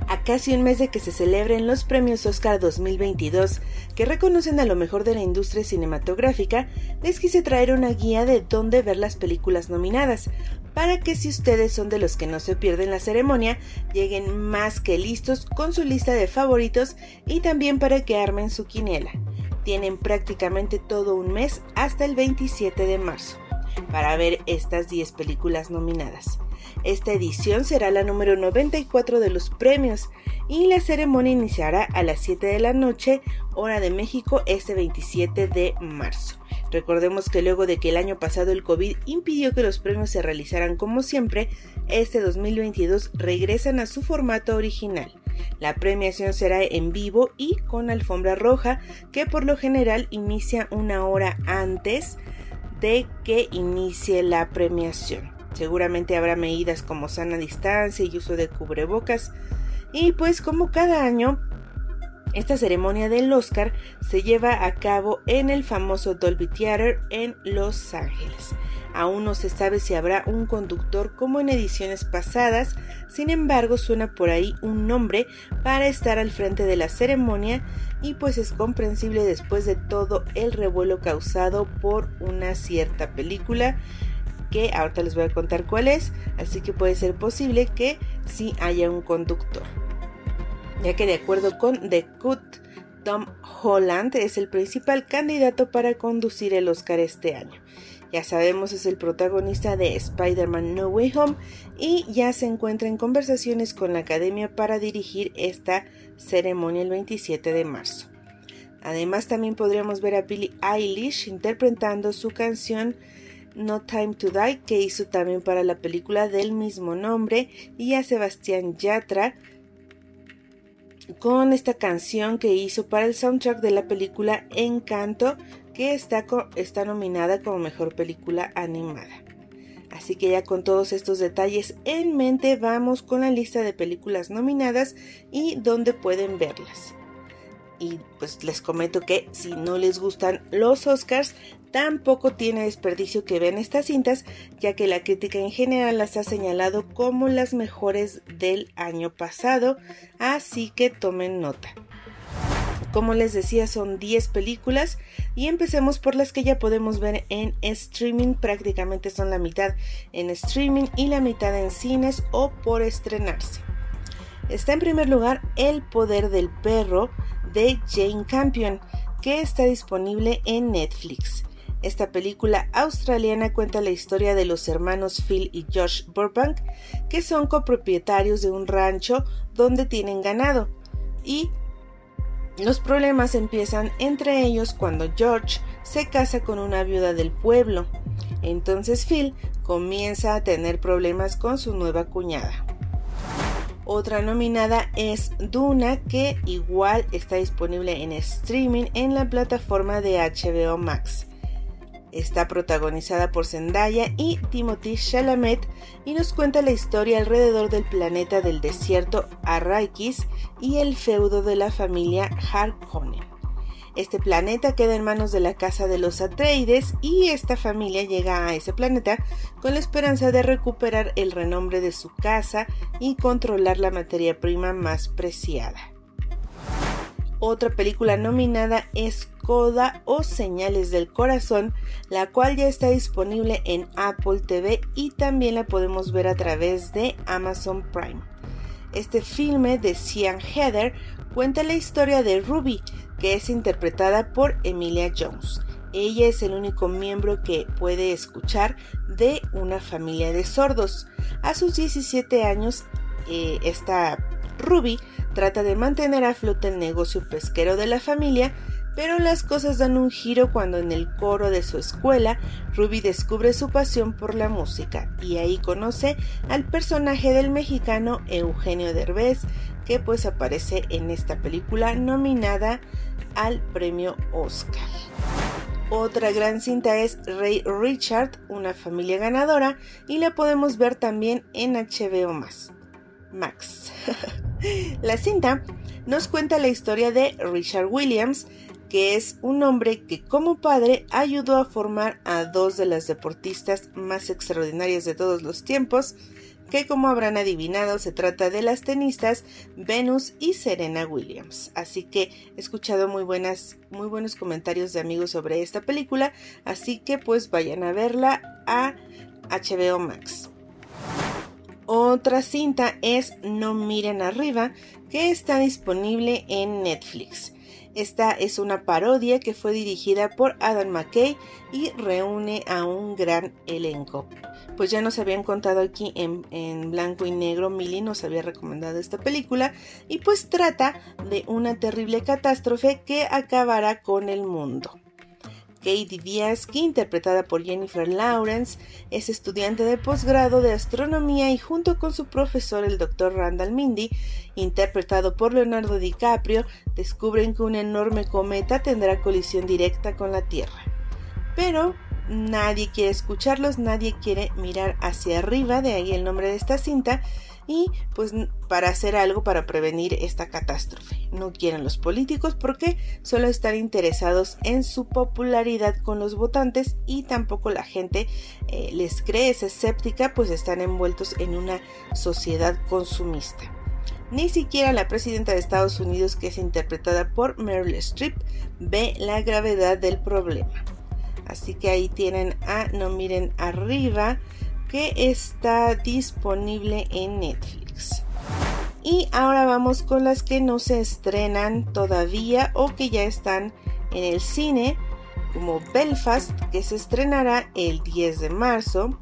A casi un mes de que se celebren los premios Oscar 2022, que reconocen a lo mejor de la industria cinematográfica, les quise traer una guía de dónde ver las películas nominadas, para que si ustedes son de los que no se pierden la ceremonia, lleguen más que listos con su lista de favoritos y también para que armen su quiniela. Tienen prácticamente todo un mes hasta el 27 de marzo para ver estas 10 películas nominadas. Esta edición será la número 94 de los premios y la ceremonia iniciará a las 7 de la noche, hora de México, este 27 de marzo. Recordemos que luego de que el año pasado el COVID impidió que los premios se realizaran como siempre, este 2022 regresan a su formato original. La premiación será en vivo y con alfombra roja, que por lo general inicia una hora antes de que inicie la premiación. Seguramente habrá medidas como sana distancia y uso de cubrebocas. Y pues como cada año, esta ceremonia del Oscar se lleva a cabo en el famoso Dolby Theater en Los Ángeles. Aún no se sabe si habrá un conductor como en ediciones pasadas, sin embargo suena por ahí un nombre para estar al frente de la ceremonia y pues es comprensible después de todo el revuelo causado por una cierta película que ahorita les voy a contar cuál es, así que puede ser posible que sí haya un conductor. Ya que de acuerdo con The Cut, Tom Holland es el principal candidato para conducir el Oscar este año. Ya sabemos es el protagonista de Spider-Man No Way Home y ya se encuentra en conversaciones con la academia para dirigir esta ceremonia el 27 de marzo. Además también podríamos ver a Billie Eilish interpretando su canción No Time to Die que hizo también para la película del mismo nombre y a Sebastián Yatra con esta canción que hizo para el soundtrack de la película Encanto que está, está nominada como mejor película animada. Así que ya con todos estos detalles en mente vamos con la lista de películas nominadas y dónde pueden verlas. y pues les comento que si no les gustan los Oscars, tampoco tiene desperdicio que vean estas cintas, ya que la crítica en general las ha señalado como las mejores del año pasado, así que tomen nota. Como les decía, son 10 películas y empecemos por las que ya podemos ver en streaming, prácticamente son la mitad en streaming y la mitad en cines o por estrenarse. Está en primer lugar El poder del perro de Jane Campion, que está disponible en Netflix. Esta película australiana cuenta la historia de los hermanos Phil y Josh Burbank, que son copropietarios de un rancho donde tienen ganado. Y los problemas empiezan entre ellos cuando George se casa con una viuda del pueblo. Entonces Phil comienza a tener problemas con su nueva cuñada. Otra nominada es Duna, que igual está disponible en streaming en la plataforma de HBO Max. Está protagonizada por Zendaya y Timothy Chalamet y nos cuenta la historia alrededor del planeta del desierto Arrakis y el feudo de la familia Harkonnen. Este planeta queda en manos de la casa de los Atreides y esta familia llega a ese planeta con la esperanza de recuperar el renombre de su casa y controlar la materia prima más preciada. Otra película nominada es Coda o Señales del Corazón, la cual ya está disponible en Apple TV y también la podemos ver a través de Amazon Prime. Este filme de Cian Heather cuenta la historia de Ruby, que es interpretada por Emilia Jones. Ella es el único miembro que puede escuchar de una familia de sordos. A sus 17 años, eh, esta Ruby trata de mantener a flote el negocio pesquero de la familia, pero las cosas dan un giro cuando en el coro de su escuela Ruby descubre su pasión por la música y ahí conoce al personaje del mexicano Eugenio Derbez, que pues aparece en esta película nominada al premio Oscar. Otra gran cinta es Ray Richard, una familia ganadora, y la podemos ver también en HBO Max. la cinta nos cuenta la historia de Richard Williams, que es un hombre que como padre ayudó a formar a dos de las deportistas más extraordinarias de todos los tiempos, que como habrán adivinado se trata de las tenistas Venus y Serena Williams. Así que he escuchado muy buenas muy buenos comentarios de amigos sobre esta película, así que pues vayan a verla a HBO Max. Otra cinta es No miren arriba, que está disponible en Netflix. Esta es una parodia que fue dirigida por Adam McKay y reúne a un gran elenco. Pues ya nos habían contado aquí en, blanco y negro, Millie nos había recomendado esta película y pues trata de una terrible catástrofe que acabará con el mundo. Katie Diaski, interpretada por Jennifer Lawrence, es estudiante de posgrado de astronomía y junto con su profesor el Dr. Randall Mindy, interpretado por Leonardo DiCaprio, descubren que un enorme cometa tendrá colisión directa con la Tierra. Pero nadie quiere escucharlos, nadie quiere mirar hacia arriba, de ahí el nombre de esta cinta, y pues para hacer algo para prevenir esta catástrofe. No quieren los políticos porque solo están interesados en su popularidad con los votantes y tampoco la gente eh, les cree, es escéptica, pues están envueltos en una sociedad consumista. Ni siquiera la presidenta de Estados Unidos, que es interpretada por Meryl Streep, ve la gravedad del problema. Así que ahí tienen a No Miren Arriba, que está disponible en Netflix. Y ahora vamos con las que no se estrenan todavía o que ya están en el cine, como Belfast, que se estrenará el 10 de marzo,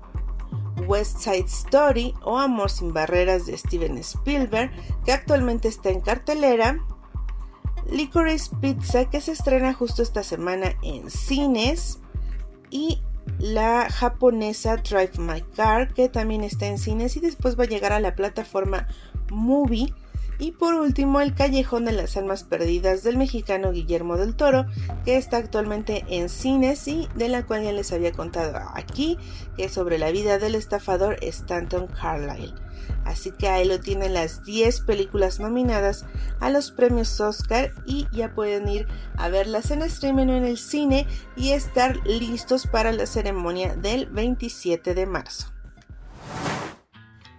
West Side Story o Amor sin Barreras de Steven Spielberg, que actualmente está en cartelera, Licorice Pizza, que se estrena justo esta semana en cines, y la japonesa Drive My Car, que también está en cines y después va a llegar a la plataforma Movie, Y por último, El Callejón de las Almas Perdidas del mexicano Guillermo del Toro, que está actualmente en cines y de la cual ya les había contado aquí, que es sobre la vida del estafador Stanton Carlyle. Así que ahí lo tienen las 10 películas nominadas a los premios Oscar y ya pueden ir a verlas en streaming o en el cine y estar listos para la ceremonia del 27 de marzo.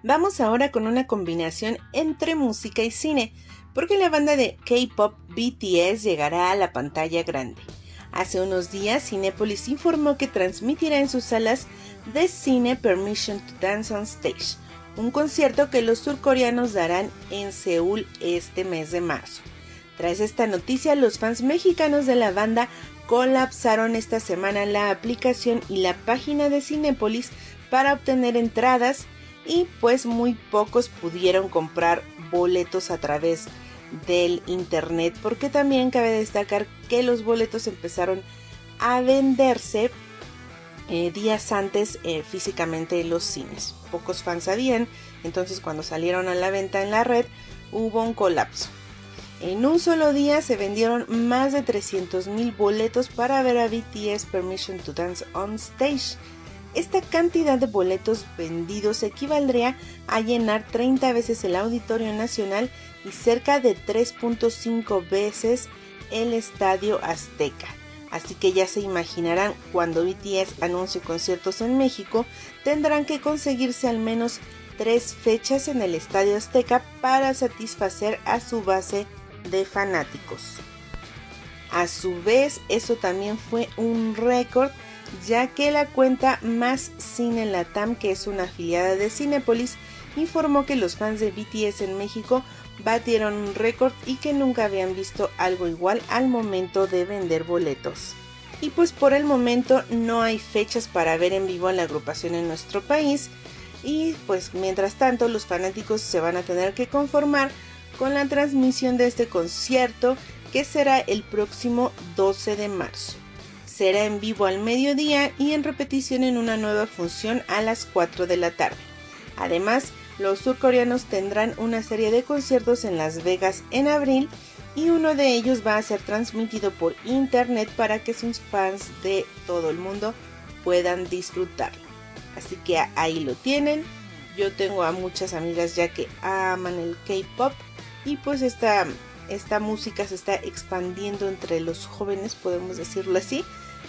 Vamos ahora con una combinación entre música y cine, porque la banda de K-pop BTS llegará a la pantalla grande. Hace unos días, Cinepolis informó que transmitirá en sus salas de cine Permission to Dance on Stage, un concierto que los surcoreanos darán en Seúl este mes de marzo. Tras esta noticia, los fans mexicanos de la banda colapsaron esta semana la aplicación y la página de Cinepolis para obtener entradas y pues muy pocos pudieron comprar boletos a través del internet porque también cabe destacar que los boletos empezaron a venderse eh, días antes eh, físicamente en los cines. Pocos fans sabían, entonces cuando salieron a la venta en la red hubo un colapso. En un solo día se vendieron más de 300 mil boletos para ver a BTS Permission to Dance on Stage esta cantidad de boletos vendidos equivaldría a llenar 30 veces el Auditorio Nacional y cerca de 3.5 veces el Estadio Azteca. Así que ya se imaginarán, cuando BTS anuncie conciertos en México, tendrán que conseguirse al menos tres fechas en el Estadio Azteca para satisfacer a su base de fanáticos. A su vez, eso también fue un récord ya que la cuenta Más Cine Latam, que es una afiliada de Cinepolis, informó que los fans de BTS en México batieron un récord y que nunca habían visto algo igual al momento de vender boletos. Y pues por el momento no hay fechas para ver en vivo a la agrupación en nuestro país y pues mientras tanto los fanáticos se van a tener que conformar con la transmisión de este concierto que será el próximo 12 de marzo será en vivo al mediodía y en repetición en una nueva función a las 4 de la tarde. Además, los surcoreanos tendrán una serie de conciertos en Las Vegas en abril y uno de ellos va a ser transmitido por internet para que sus fans de todo el mundo puedan disfrutarlo. Así que ahí lo tienen. Yo tengo a muchas amigas ya que aman el K-pop y pues esta, esta música se está expandiendo entre los jóvenes, podemos decirlo así.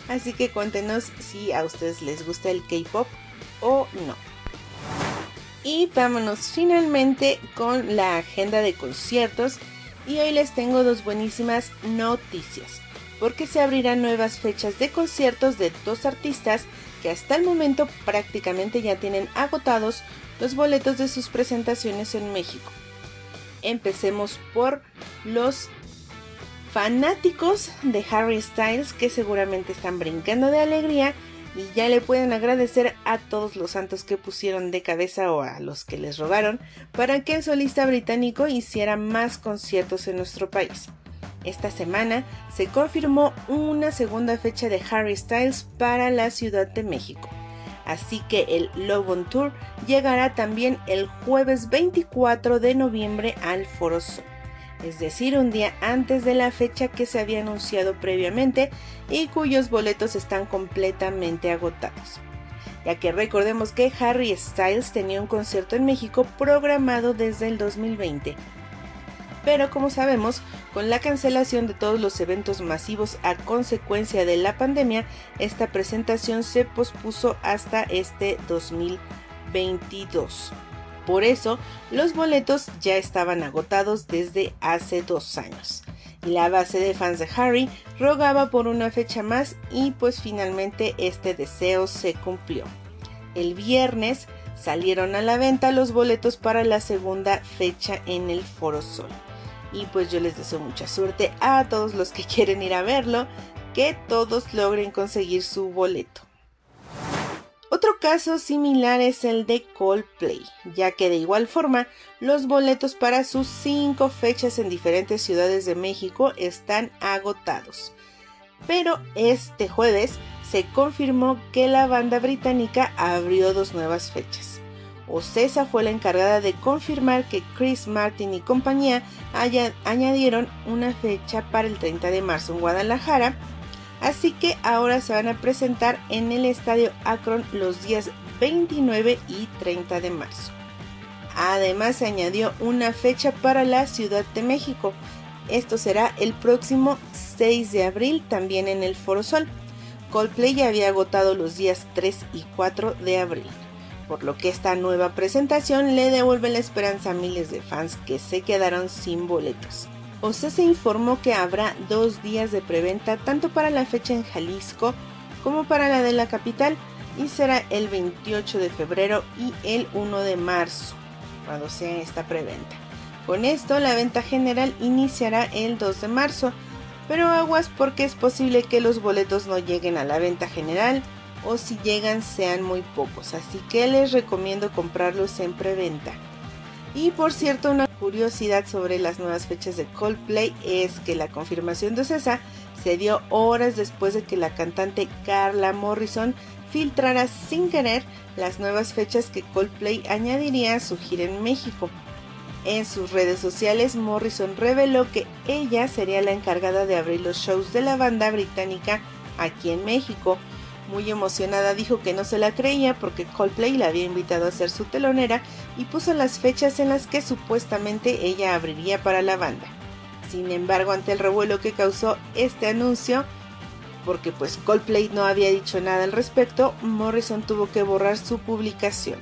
Así que cuéntenos si a ustedes les gusta el K-pop o no. Y vámonos finalmente con la agenda de conciertos. Y hoy les tengo dos buenísimas noticias. Porque se abrirán nuevas fechas de conciertos de dos artistas que hasta el momento prácticamente ya tienen agotados los boletos de sus presentaciones en México. Empecemos por los fanáticos de Harry Styles que seguramente están brincando de alegría y ya le pueden agradecer a todos los santos que pusieron de cabeza o a los que les rogaron para que el solista británico hiciera más conciertos en nuestro país. Esta semana se confirmó una segunda fecha de Harry Styles para la Ciudad de México. Así que el Love on Tour llegará también el jueves 24 de noviembre al Foro Sol es decir, un día antes de la fecha que se había anunciado previamente y cuyos boletos están completamente agotados. Ya que recordemos que Harry Styles tenía un concierto en México programado desde el 2020. Pero como sabemos, con la cancelación de todos los eventos masivos a consecuencia de la pandemia, esta presentación se pospuso hasta este 2022. Por eso, los boletos ya estaban agotados desde hace dos años. La base de fans de Harry rogaba por una fecha más y pues finalmente este deseo se cumplió. El viernes salieron a la venta los boletos para la segunda fecha en el Foro Sol. Y pues yo les deseo mucha suerte a todos los que quieren ir a verlo, que todos logren conseguir su boleto. Otro caso similar es el de Coldplay, ya que de igual forma los boletos para sus cinco fechas en diferentes ciudades de México están agotados. Pero este jueves se confirmó que la banda británica abrió dos nuevas fechas. Ocesa fue la encargada de confirmar que Chris Martin y compañía añadieron una fecha para el 30 de marzo en Guadalajara, así que ahora se van a presentar en el Estadio Akron los días 29 y 30 de marzo. Además se añadió una fecha para la Ciudad de México. Esto será el próximo 6 de abril también en el Foro Sol. Coldplay ya había agotado los días 3 y 4 de abril por lo que esta nueva presentación le devuelve la esperanza a miles de fans que se quedaron sin boletos. OCE se informó que habrá dos días de preventa tanto para la fecha en Jalisco como para la de la capital y será el 28 de febrero y el 1 de marzo cuando sea esta preventa. Con esto la venta general iniciará el 2 de marzo, pero aguas porque es posible que los boletos no lleguen a la venta general o si llegan sean muy pocos, así que les recomiendo comprarlos en preventa. Y por cierto, una curiosidad sobre las nuevas fechas de Coldplay es que la confirmación de César se dio horas después de que la cantante Carla Morrison filtrara sin querer las nuevas fechas que Coldplay añadiría a su gira en México. En sus redes sociales, Morrison reveló que ella sería la encargada de abrir los shows de la banda británica aquí en México, muy emocionada dijo que no se la creía porque Coldplay la había invitado a ser su telonera y puso las fechas en las que supuestamente ella abriría para la banda. Sin embargo, ante el revuelo que causó este anuncio, porque pues Coldplay no había dicho nada al respecto, Morrison tuvo que borrar su publicación.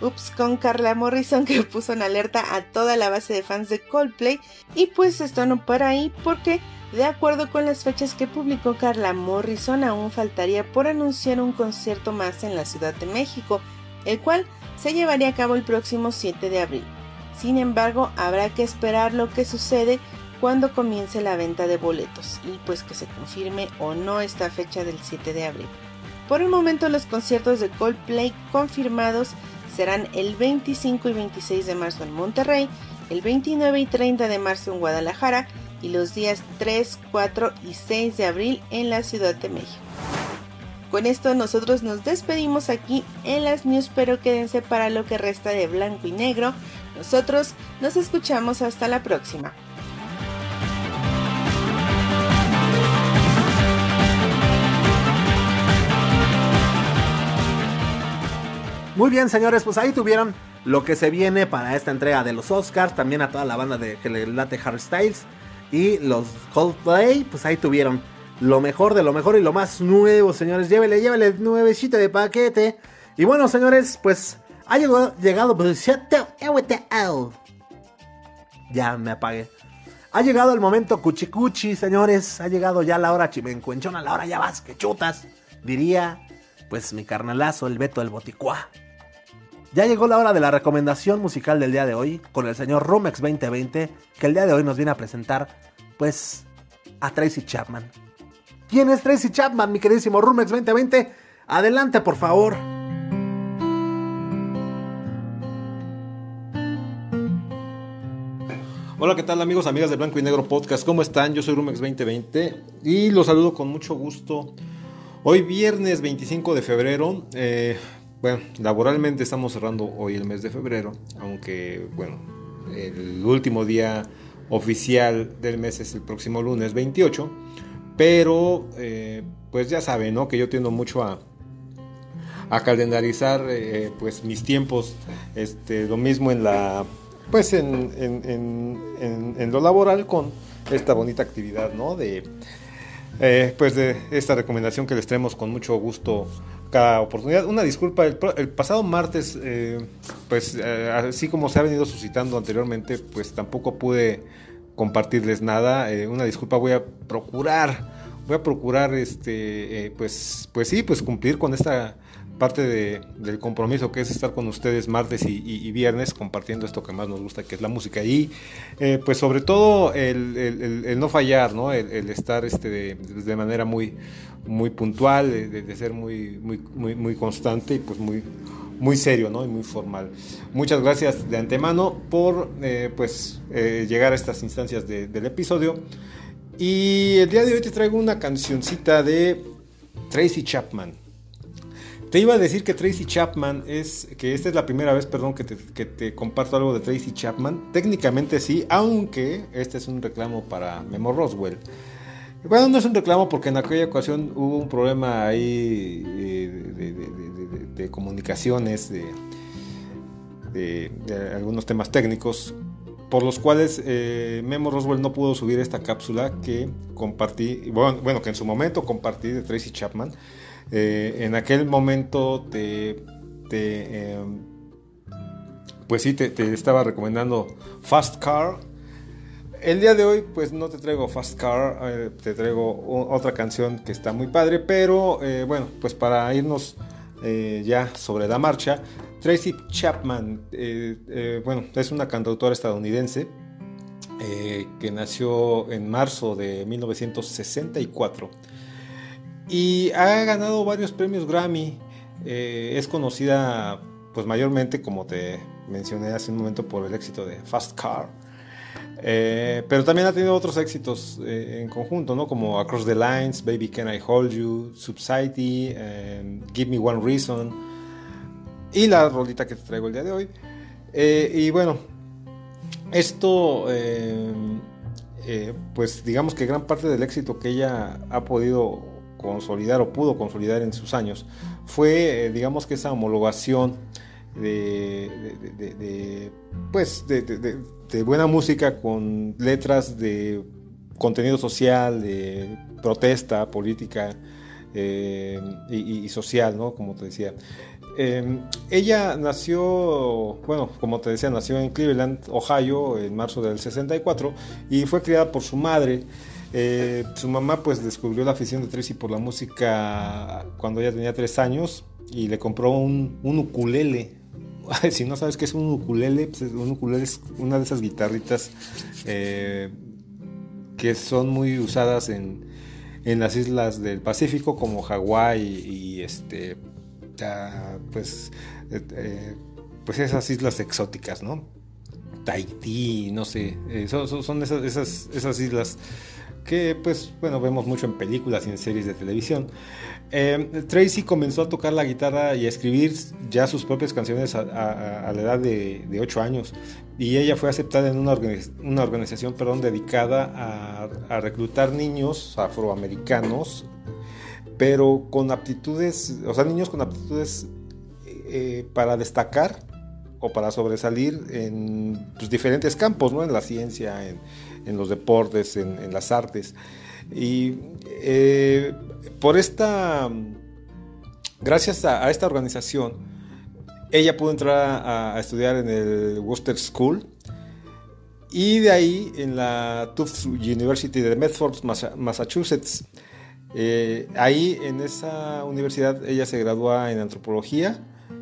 Ups con Carla Morrison que puso en alerta a toda la base de fans de Coldplay y pues esto no para ahí porque de acuerdo con las fechas que publicó Carla Morrison, aún faltaría por anunciar un concierto más en la Ciudad de México, el cual se llevaría a cabo el próximo 7 de abril. Sin embargo, habrá que esperar lo que sucede cuando comience la venta de boletos y pues que se confirme o no esta fecha del 7 de abril. Por el momento los conciertos de Coldplay confirmados serán el 25 y 26 de marzo en Monterrey, el 29 y 30 de marzo en Guadalajara y los días 3, 4 y 6 de abril en la Ciudad de México. Con esto nosotros nos despedimos aquí en las news, pero quédense para lo que resta de blanco y negro. Nosotros nos escuchamos hasta la próxima. Muy bien, señores, pues ahí tuvieron lo que se viene para esta entrega de los Oscars, también a toda la banda de que le Harry Styles. Y los Coldplay, pues ahí tuvieron lo mejor de lo mejor y lo más nuevo, señores. Llévele, llévele nuevecito de paquete. Y bueno, señores, pues ha llegado, llegado pues, ya me apagué. Ha llegado el momento cuchicuchi, señores. Ha llegado ya la hora chimencuenchona, la hora ya vas que chutas. Diría, pues mi carnalazo, el Beto del Boticuá. Ya llegó la hora de la recomendación musical del día de hoy con el señor Rumex 2020, que el día de hoy nos viene a presentar, pues, a Tracy Chapman. ¿Quién es Tracy Chapman, mi queridísimo Rumex 2020? Adelante, por favor. Hola, ¿qué tal amigos, amigas de Blanco y Negro Podcast? ¿Cómo están? Yo soy Rumex 2020 y los saludo con mucho gusto. Hoy viernes 25 de febrero, eh, bueno, laboralmente estamos cerrando hoy el mes de febrero, aunque, bueno, el último día oficial del mes es el próximo lunes 28, pero eh, pues ya saben, ¿no? Que yo tiendo mucho a, a calendarizar eh, pues mis tiempos, este, lo mismo en la, pues en, en, lo laboral con esta bonita actividad, ¿no? De, eh, pues de esta recomendación que les traemos con mucho gusto cada oportunidad. Una disculpa, el, pasado martes, eh, pues eh, así como se ha venido suscitando anteriormente, pues tampoco pude compartirles nada. Eh, una disculpa, voy a procurar, voy a procurar, este, pues, pues sí, pues cumplir con esta parte de, del compromiso que es estar con ustedes martes y, viernes compartiendo esto que más nos gusta, que es la música. Y pues sobre todo el, no fallar, ¿no? El, estar este, de manera muy muy puntual, de, ser muy, muy, muy, muy constante y pues muy, muy serio ¿no? y muy formal. Muchas gracias de antemano por eh, pues, eh, llegar a estas instancias del episodio. Y el día de hoy te traigo una cancioncita de Tracy Chapman. Te iba a decir que Tracy Chapman es, que esta es la primera vez, perdón, que te, comparto algo de Tracy Chapman. Técnicamente sí, aunque este es un reclamo para Memo Roswell. Bueno, no es un reclamo porque en aquella ocasión hubo un problema ahí eh, de, comunicaciones, de algunos temas técnicos, por los cuales eh, Memo Roswell no pudo subir esta cápsula que compartí, bueno, bueno, que en su momento compartí de Tracy Chapman. Eh, en aquel momento te, eh, pues sí, te, estaba recomendando Fast Car. El día de hoy, pues no te traigo Fast Car, eh, te traigo otra canción que está muy padre, pero bueno, pues para irnos ya sobre la marcha, Tracy Chapman, bueno, es una cantautora estadounidense que nació en marzo de 1964 y ha ganado varios premios Grammy. Eh, es conocida, pues mayormente, como te mencioné hace un momento, por el éxito de Fast Car. Eh, pero también ha tenido otros éxitos eh, en conjunto, ¿no? Como Across the Lines, Baby Can I Hold You, Subsidy, eh, Give Me One Reason y la rolita que te traigo el día de hoy. Y bueno, esto, eh, pues digamos que gran parte del éxito que ella ha podido consolidar o pudo consolidar en sus años fue, eh, digamos que esa homologación de, pues de, buena música con letras de contenido social, de protesta política eh, y, social, ¿no? Como te decía. Eh, ella nació, bueno, como te decía, nació en Cleveland, Ohio, en marzo del 64 y fue criada por su madre. Eh, su mamá pues descubrió la afición de Tracy por la música cuando ella tenía tres años y le compró un, un ukulele. si no sabes qué es un ukulele, pues un ukulele es una de esas guitarritas eh, que son muy usadas en, en las islas del Pacífico como Hawái y, este pues eh, pues esas islas exóticas, ¿no? Tahití, no sé, son- son esas, esas, esas islas que pues bueno vemos mucho en películas y en series de televisión. Eh, Tracy comenzó a tocar la guitarra y a escribir ya sus propias canciones a, a- a la edad de, de 8 años y ella fue aceptada en una, organiz- una organización perdón, dedicada a, a reclutar niños afroamericanos pero con aptitudes, o sea, niños con aptitudes eh, para destacar o para sobresalir en pues, diferentes campos, ¿no? En la ciencia, en, en los deportes, en, en las artes. Y eh, por esta, gracias a, a esta organización, ella pudo entrar a, a estudiar en el Worcester School y de ahí en la Tufts University de Medford, Massa- Massachusetts. Eh, ahí en esa universidad ella se gradúa en antropología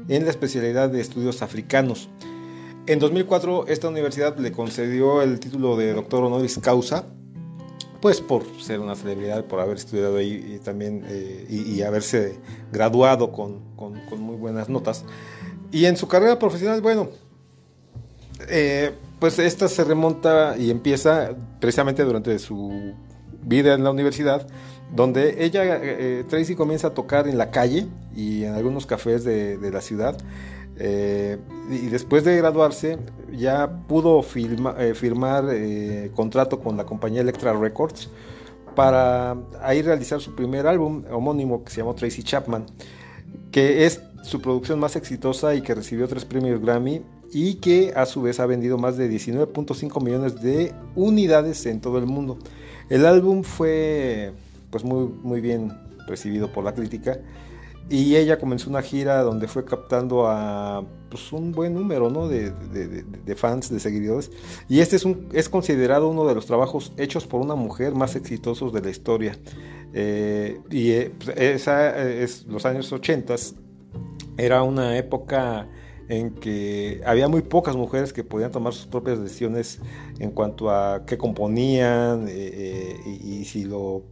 en la especialidad de estudios africanos. En 2004 esta universidad le concedió el título de doctor honoris causa, pues por ser una celebridad, por haber estudiado ahí y también eh, y, y haberse graduado con, con- con muy buenas notas. Y en su carrera profesional, bueno, eh, pues esta se remonta y empieza precisamente durante su vida en la universidad, donde ella, eh, Tracy, comienza a tocar en la calle y en algunos cafés de, de la ciudad. Eh, y después de graduarse, ya pudo eh, firmar eh, contrato con la compañía Electra Records para ahí realizar su primer álbum homónimo que se llamó Tracy Chapman, que es su producción más exitosa y que recibió tres premios Grammy y que a su vez ha vendido más de 19.5 millones de unidades en todo el mundo. El álbum fue pues muy, muy bien recibido por la crítica y ella comenzó una gira donde fue captando a pues, un buen número ¿no? de, de- fans, de seguidores. Y este es, un, es considerado uno de los trabajos hechos por una mujer más exitosos de la historia. Eh, y eh, pues, esa es los años 80 era una época en que había muy pocas mujeres que podían tomar sus propias decisiones en cuanto a qué componían eh, eh, y si lo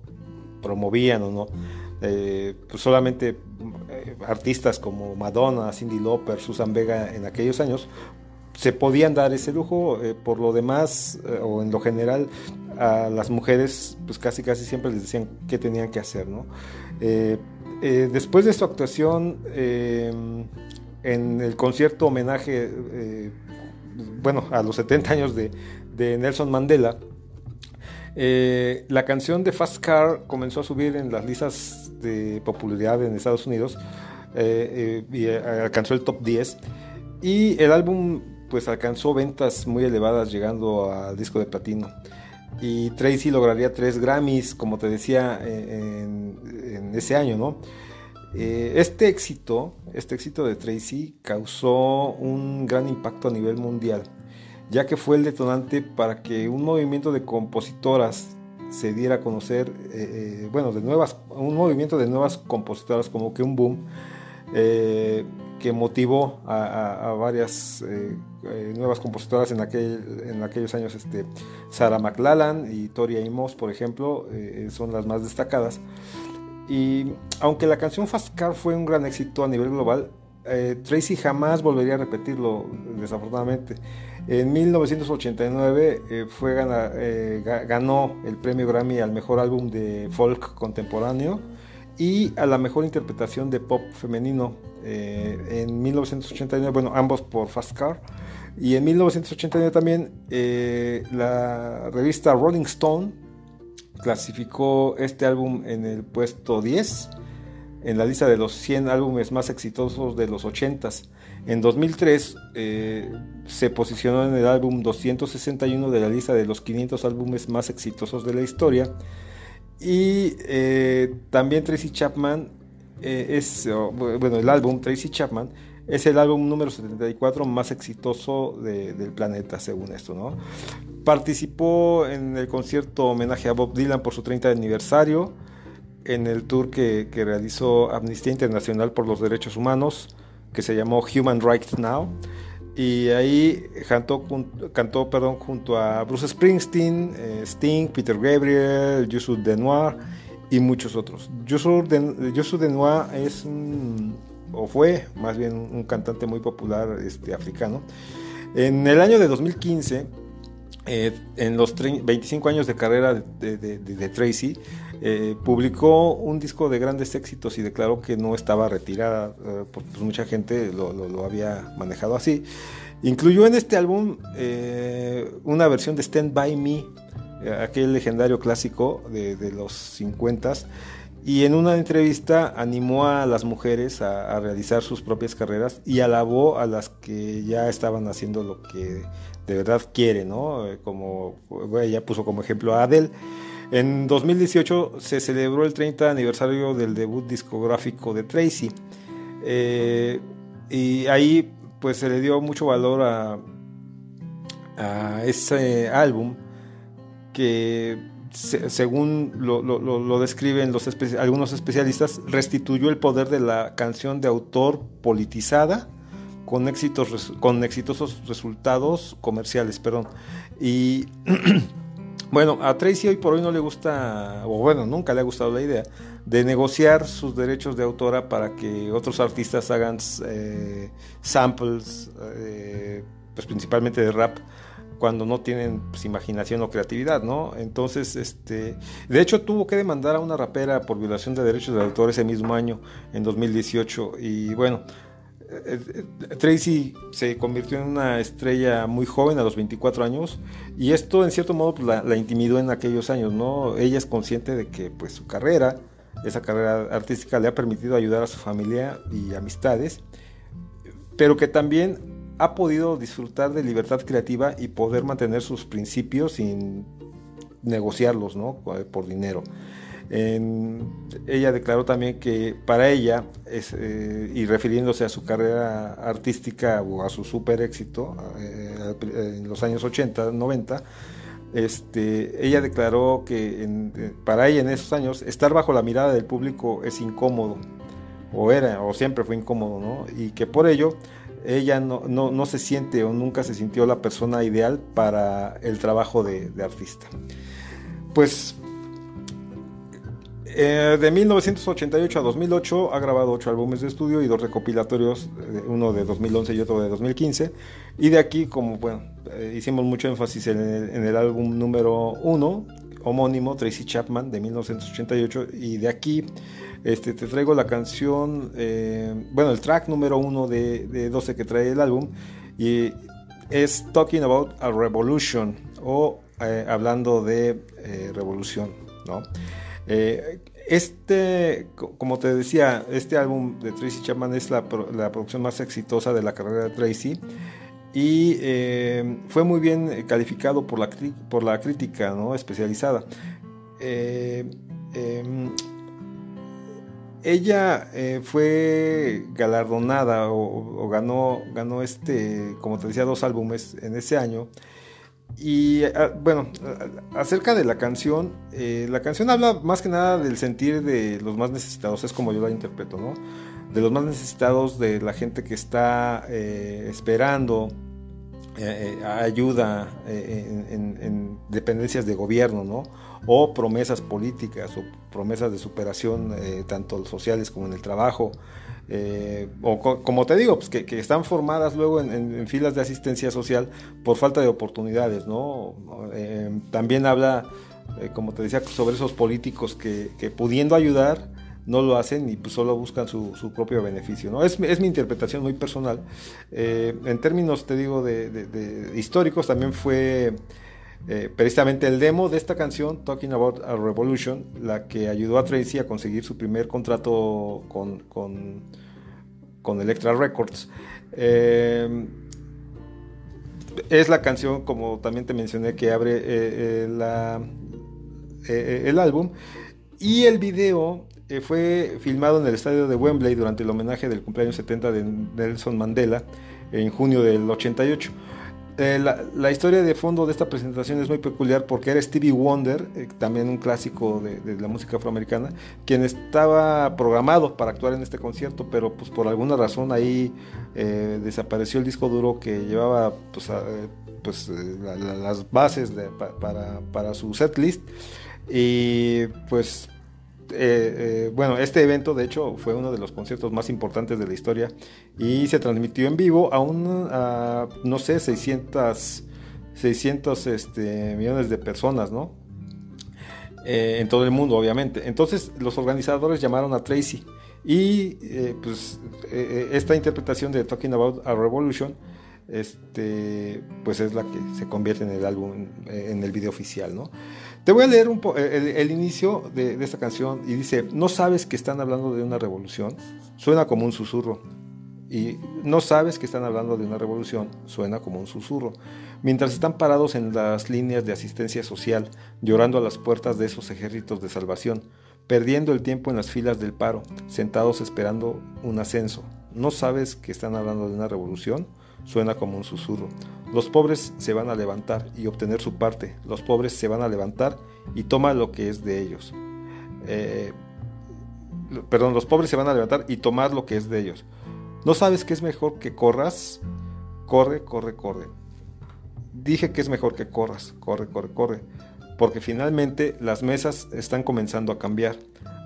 promovían o no. Eh, pues solamente eh, artistas como Madonna, Cindy Lauper, Susan Vega en aquellos años se podían dar ese lujo. eh, por lo demás, o en lo general, a las mujeres, pues casi casi siempre les decían qué tenían que hacer, después de su actuación en el concierto homenaje, bueno, a los 70 años de Nelson Mandela, eh, la canción de Fast Car comenzó a subir en las listas de popularidad en Estados Unidos eh, eh, y alcanzó el top 10 y el álbum pues alcanzó ventas muy elevadas llegando al disco de platino. Y Tracy lograría tres Grammys como te decía en, en ese año no este éxito este éxito de Tracy causó un gran impacto a nivel mundial ya que fue el detonante para que un movimiento de compositoras se diera a conocer, eh, eh, bueno, de nuevas, un movimiento de nuevas compositoras, como que un boom, eh, que motivó a, varias nuevas compositoras en, aquel, en aquellos años, este, Sarah McLachlan y Tori Amos, por ejemplo, son las más destacadas. Y aunque la canción Fast Car fue un gran éxito a nivel global, Tracy jamás volvería a repetirlo, desafortunadamente. En 1989 eh, fue eh, ga- ganó el premio Grammy al mejor álbum de folk contemporáneo y a la mejor interpretación de pop femenino. eh, en 1989, bueno, ambos por Fast Car. Y en 1989 también la revista Rolling Stone clasificó este álbum en el puesto 10 en la lista de los 100 álbumes más exitosos de los 80s. En 2003 eh, se posicionó en el álbum 261 de la lista de los 500 álbumes más exitosos de la historia. Y eh, también Tracy Chapman eh, es, bueno, el álbum Tracy Chapman es el álbum número 74 más exitoso de- del planeta, según esto, ¿no? Participó en el concierto homenaje a Bob Dylan por su 30 aniversario, en el tour que realizó Amnistía Internacional por los Derechos Humanos, que se llamó Human Rights Now. Y ahí cantó, cantó perdón, junto a Bruce Springsteen, eh, Sting, Peter Gabriel, Youssou Denoir y muchos otros. Youssou Denoir es o fue más bien un cantante muy popular este, africano. En el año de 2015, eh, en los tre- 25 años de carrera de Tracy, eh, publicó un disco de grandes éxitos y declaró que no estaba retirada, eh, porque pues, mucha gente lo, había manejado así. Incluyó en este álbum eh, una versión de Stand By Me, aquel legendario clásico de, los 50s, y en una entrevista animó a las mujeres a, realizar sus propias carreras y alabó a las que ya estaban haciendo lo que de verdad quieren, ¿no? Como bueno, ella puso como ejemplo a Adele. En 2018 se celebró el 30 aniversario del debut discográfico de Tracy. Eh, y ahí pues se le dio mucho valor a, ese álbum que se- según lo, describen algunos especialistas, restituyó el poder de la canción de autor politizada con, éxitos, con exitosos resultados comerciales. Perdón. Y bueno, a Tracy hoy por hoy no le gusta, o bueno, nunca le ha gustado la idea de negociar sus derechos de autora para que otros artistas hagan eh, samples, eh, pues principalmente de rap, cuando no tienen pues, imaginación o creatividad, ¿no? Entonces, este, de hecho tuvo que demandar a una rapera por violación de derechos de autor ese mismo año, en 2018, y bueno, Tracy se convirtió en una estrella muy joven a los 24 años y esto en cierto modo pues, la, la intimidó en aquellos años, ¿no? Ella es consciente de que pues su carrera, esa carrera artística le ha permitido ayudar a su familia y amistades, pero que también ha podido disfrutar de libertad creativa y poder mantener sus principios sin negociarlos, ¿no? Por dinero. Ella declaró también que para ella, eh, y refiriéndose a su carrera artística o a su super éxito eh, en los años 80, 90, este, ella declaró que eh, para ella en esos años estar bajo la mirada del público es incómodo, o era, o siempre fue incómodo, ¿no? Y que por ello ella no, no, no se siente o nunca se sintió la persona ideal para el trabajo de, de artista. Pues eh, de 1988 a 2008 ha grabado ocho álbumes de estudio y dos recopilatorios, eh, uno de 2011 y otro de 2015. Y de aquí, como bueno, eh, hicimos mucho énfasis en el, en el álbum número uno, homónimo, Tracy Chapman, de 1988, y de aquí este, te traigo la canción, eh, bueno, el track número uno de, de 12 que trae el álbum, y es Talking About a Revolution, o eh, hablando de eh, revolución, ¿no? Este, como te decía, este álbum de Tracy Chapman es la, la producción más exitosa de la carrera de Tracy y eh, fue muy bien calificado por la, por la crítica ¿no? especializada. Eh, em, ella eh, fue galardonada o, ganó, ganó este, como te decía, dos álbumes en ese año. Y ah, bueno, acerca de la canción, la canción habla más que nada del sentir de los más necesitados, es como yo la interpreto, ¿no? de los más necesitados, de la gente que está eh, esperando eh, eh, ayuda en, dependencias de gobierno, ¿no? O promesas políticas o promesas de superación, tanto sociales como en el trabajo. O como te digo, pues que, están formadas luego en, filas de asistencia social por falta de oportunidades, ¿no? también habla, como te decía, sobre esos políticos que, pudiendo ayudar, no lo hacen y pues solo buscan su, propio beneficio. ¿no? Es, mi interpretación muy personal. Eh, en términos, te digo, de, históricos, también fue eh, precisamente el demo de esta canción, Talking About a Revolution, la que ayudó a Tracy a conseguir su primer contrato con, con, Electra Records. Eh, es la canción, como también te mencioné, que abre la, el álbum. Y el video eh, fue filmado en el estadio de Wembley durante el homenaje del cumpleaños 70 de Nelson Mandela en junio del 88. Eh, la, historia de fondo de esta presentación es muy peculiar porque era Stevie Wonder, eh, también un clásico de, la música afroamericana, quien estaba programado para actuar en este concierto, pero pues por alguna razón ahí desapareció el disco duro que llevaba pues, pues las bases para, para su setlist. Y pues eh, eh, bueno, este evento de hecho fue uno de los conciertos más importantes de la historia y se transmitió en vivo a un, no sé, 600, 600 este, millones de personas, ¿no? Eh, en todo el mundo, obviamente. Entonces los organizadores llamaron a Tracy y pues esta interpretación de Talking About a Revolution este, pues es la que se convierte en el álbum, en el video oficial, ¿no? Te voy a leer un el, inicio de, esta canción y dice, ¿no sabes que están hablando de una revolución? Suena como un susurro. Y no sabes que están hablando de una revolución, suena como un susurro. Mientras están parados en las líneas de asistencia social, llorando a las puertas de esos ejércitos de salvación, perdiendo el tiempo en las filas del paro, sentados esperando un ascenso. ¿No sabes que están hablando de una revolución? Suena como un susurro. Los pobres se van a levantar y obtener su parte. Los pobres se van a levantar y toma lo que es de ellos. Eh, perdón, los pobres se van a levantar y tomar lo que es de ellos. ¿No sabes que es mejor que corras? Corre, corre, corre. Dije que es mejor que corras. Corre, corre, corre. Porque finalmente las mesas están comenzando a cambiar,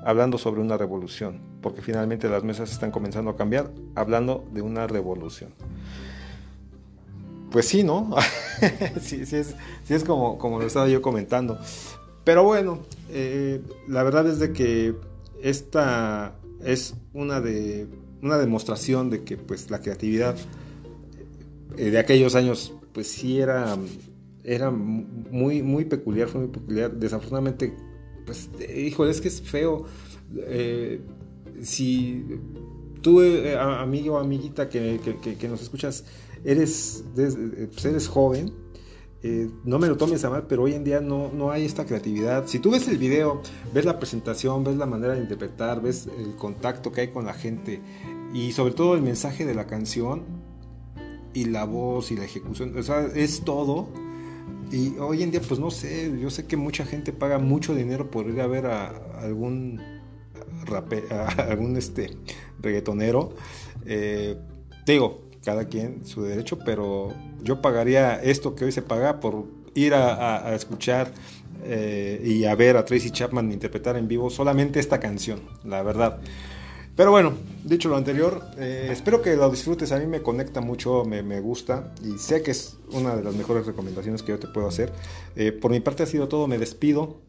hablando sobre una revolución. Porque finalmente las mesas están comenzando a cambiar, hablando de una revolución pues sí, ¿no? sí, es, es como, como lo estaba yo comentando. Pero bueno, eh, la verdad es de que esta es una, de, una demostración de que pues la creatividad eh, de aquellos años pues sí era, era muy, muy peculiar, fue muy peculiar. Desafortunadamente, pues, híjole, es que es feo. Eh, si tú, amigo o amiguita que, que nos escuchas, eres, pues eres joven, eh, no me lo tomes a mal, pero hoy en día no, no hay esta creatividad. Si tú ves el video, ves la presentación, ves la manera de interpretar, ves el contacto que hay con la gente y sobre todo el mensaje de la canción y la voz y la ejecución, o sea, es todo. Y hoy en día, pues no sé, yo sé que mucha gente paga mucho dinero por ir a ver a, algún rape, a algún este reggaetonero. Eh, digo, cada quien su derecho, pero yo pagaría esto que hoy se paga por ir a, escuchar eh, y a ver a Tracy Chapman interpretar en vivo solamente esta canción, la verdad. Pero bueno, dicho lo anterior, eh, espero que lo disfrutes. A mí me conecta mucho, me, gusta y sé que es una de las mejores recomendaciones que yo te puedo hacer. Eh, por mi parte ha sido todo, me despido.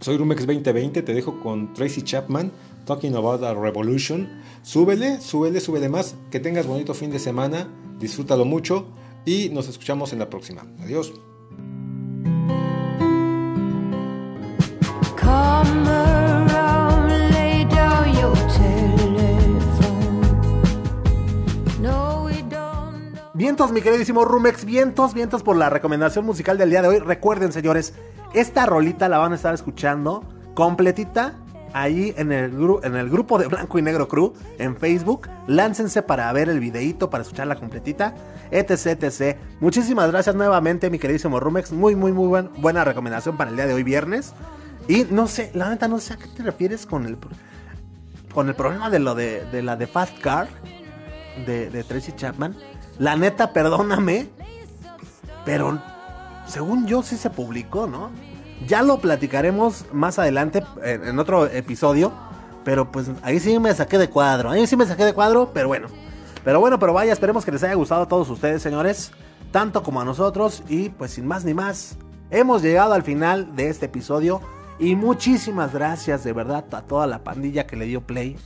Soy Rumex 2020, te dejo con Tracy Chapman, Talking About a Revolution. Súbele, súbele, súbele más. Que tengas bonito fin de semana, disfrútalo mucho y nos escuchamos en la próxima. Adiós. Vientos, mi queridísimo Rumex, vientos, vientos por la recomendación musical del día de hoy. Recuerden, señores, esta rolita la van a estar escuchando completita ahí en el, en el grupo de Blanco y Negro Crew en Facebook. Láncense para ver el videito, para escucharla completita, etc. Muchísimas gracias nuevamente, mi queridísimo Rumex. Muy, muy, muy buen, buena recomendación para el día de hoy, viernes. Y no sé, la neta, no sé a qué te refieres con el, con el problema de lo de, de la de Fast Car de, de Tracy Chapman. La neta, perdóname, pero según yo sí se publicó, ¿no? Ya lo platicaremos más adelante en, otro episodio, pero pues ahí sí me saqué de cuadro, ahí sí me saqué de cuadro, pero bueno. Pero bueno, pero vaya, esperemos que les haya gustado a todos ustedes, señores, tanto como a nosotros y pues sin más ni más, hemos llegado al final de este episodio y muchísimas gracias de verdad a toda la pandilla que le dio play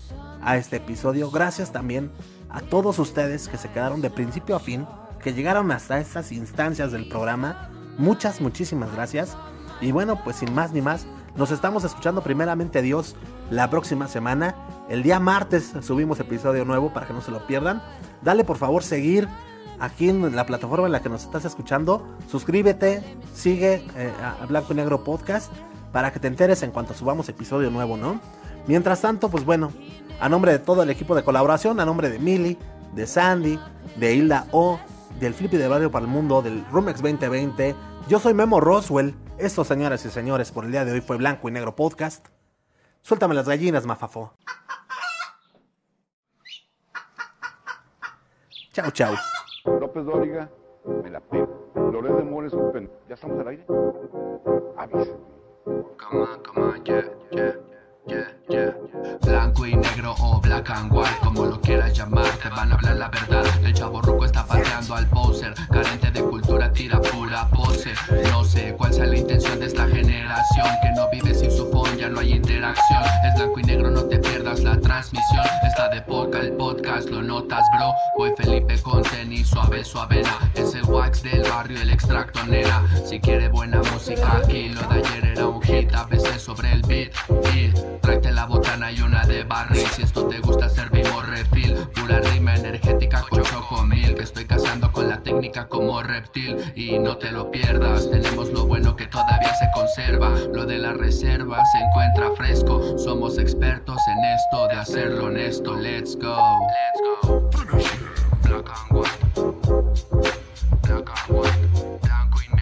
a este episodio. Gracias también a todos ustedes que se quedaron de principio a fin, que llegaron hasta estas instancias del programa. Muchas, muchísimas gracias. Y bueno, pues sin más ni más, nos estamos escuchando primeramente Dios la próxima semana. El día martes subimos episodio nuevo para que no se lo pierdan. Dale por favor seguir aquí en la plataforma en la que nos estás escuchando. Suscríbete, sigue eh, a Blanco y Negro Podcast para que te enteres en cuanto subamos episodio nuevo, ¿no? Mientras tanto, pues bueno, a nombre de todo el equipo de colaboración, a nombre de Mili, de Sandy, de Hilda O, del Flippy de Radio para el Mundo, del Rumex 2020, yo soy Memo Roswell. Esto, señoras y señores, por el día de hoy fue Blanco y Negro Podcast. Suéltame las gallinas, mafafo. Chau, chau. López Dóriga, me la pego. Loret de Mores, un pen... ¿Ya estamos al aire? Avísame. Come on, come on, yeah, yeah. Blanco y negro o black and white, como lo quieras llamar, te van a hablar la verdad. El chavo ruco está pateando al poser, carente de cultura, tira pura pose. No sé cuál sea la intención de esta generación, que no vive sin su phone, ya no hay interacción. Es blanco y negro, no te pierdas la transmisión. Está de poca el podcast, lo notas, bro. Voy Felipe con tenis, suave, suavena. Es el wax del barrio, el extracto nena. Si quiere buena música, aquí lo de ayer era un hit, a veces sobre el beat. Y Tráete la botana y una de barril. Si esto te gusta, servimos refil. Pura rima energética con chocomil. Que estoy cazando con la técnica como reptil. Y no te lo pierdas, tenemos lo bueno que todavía se conserva. Lo de la reserva se encuentra fresco. Somos expertos en esto de hacerlo honesto. Let's go. Let's go. Black and white. Black and white. Y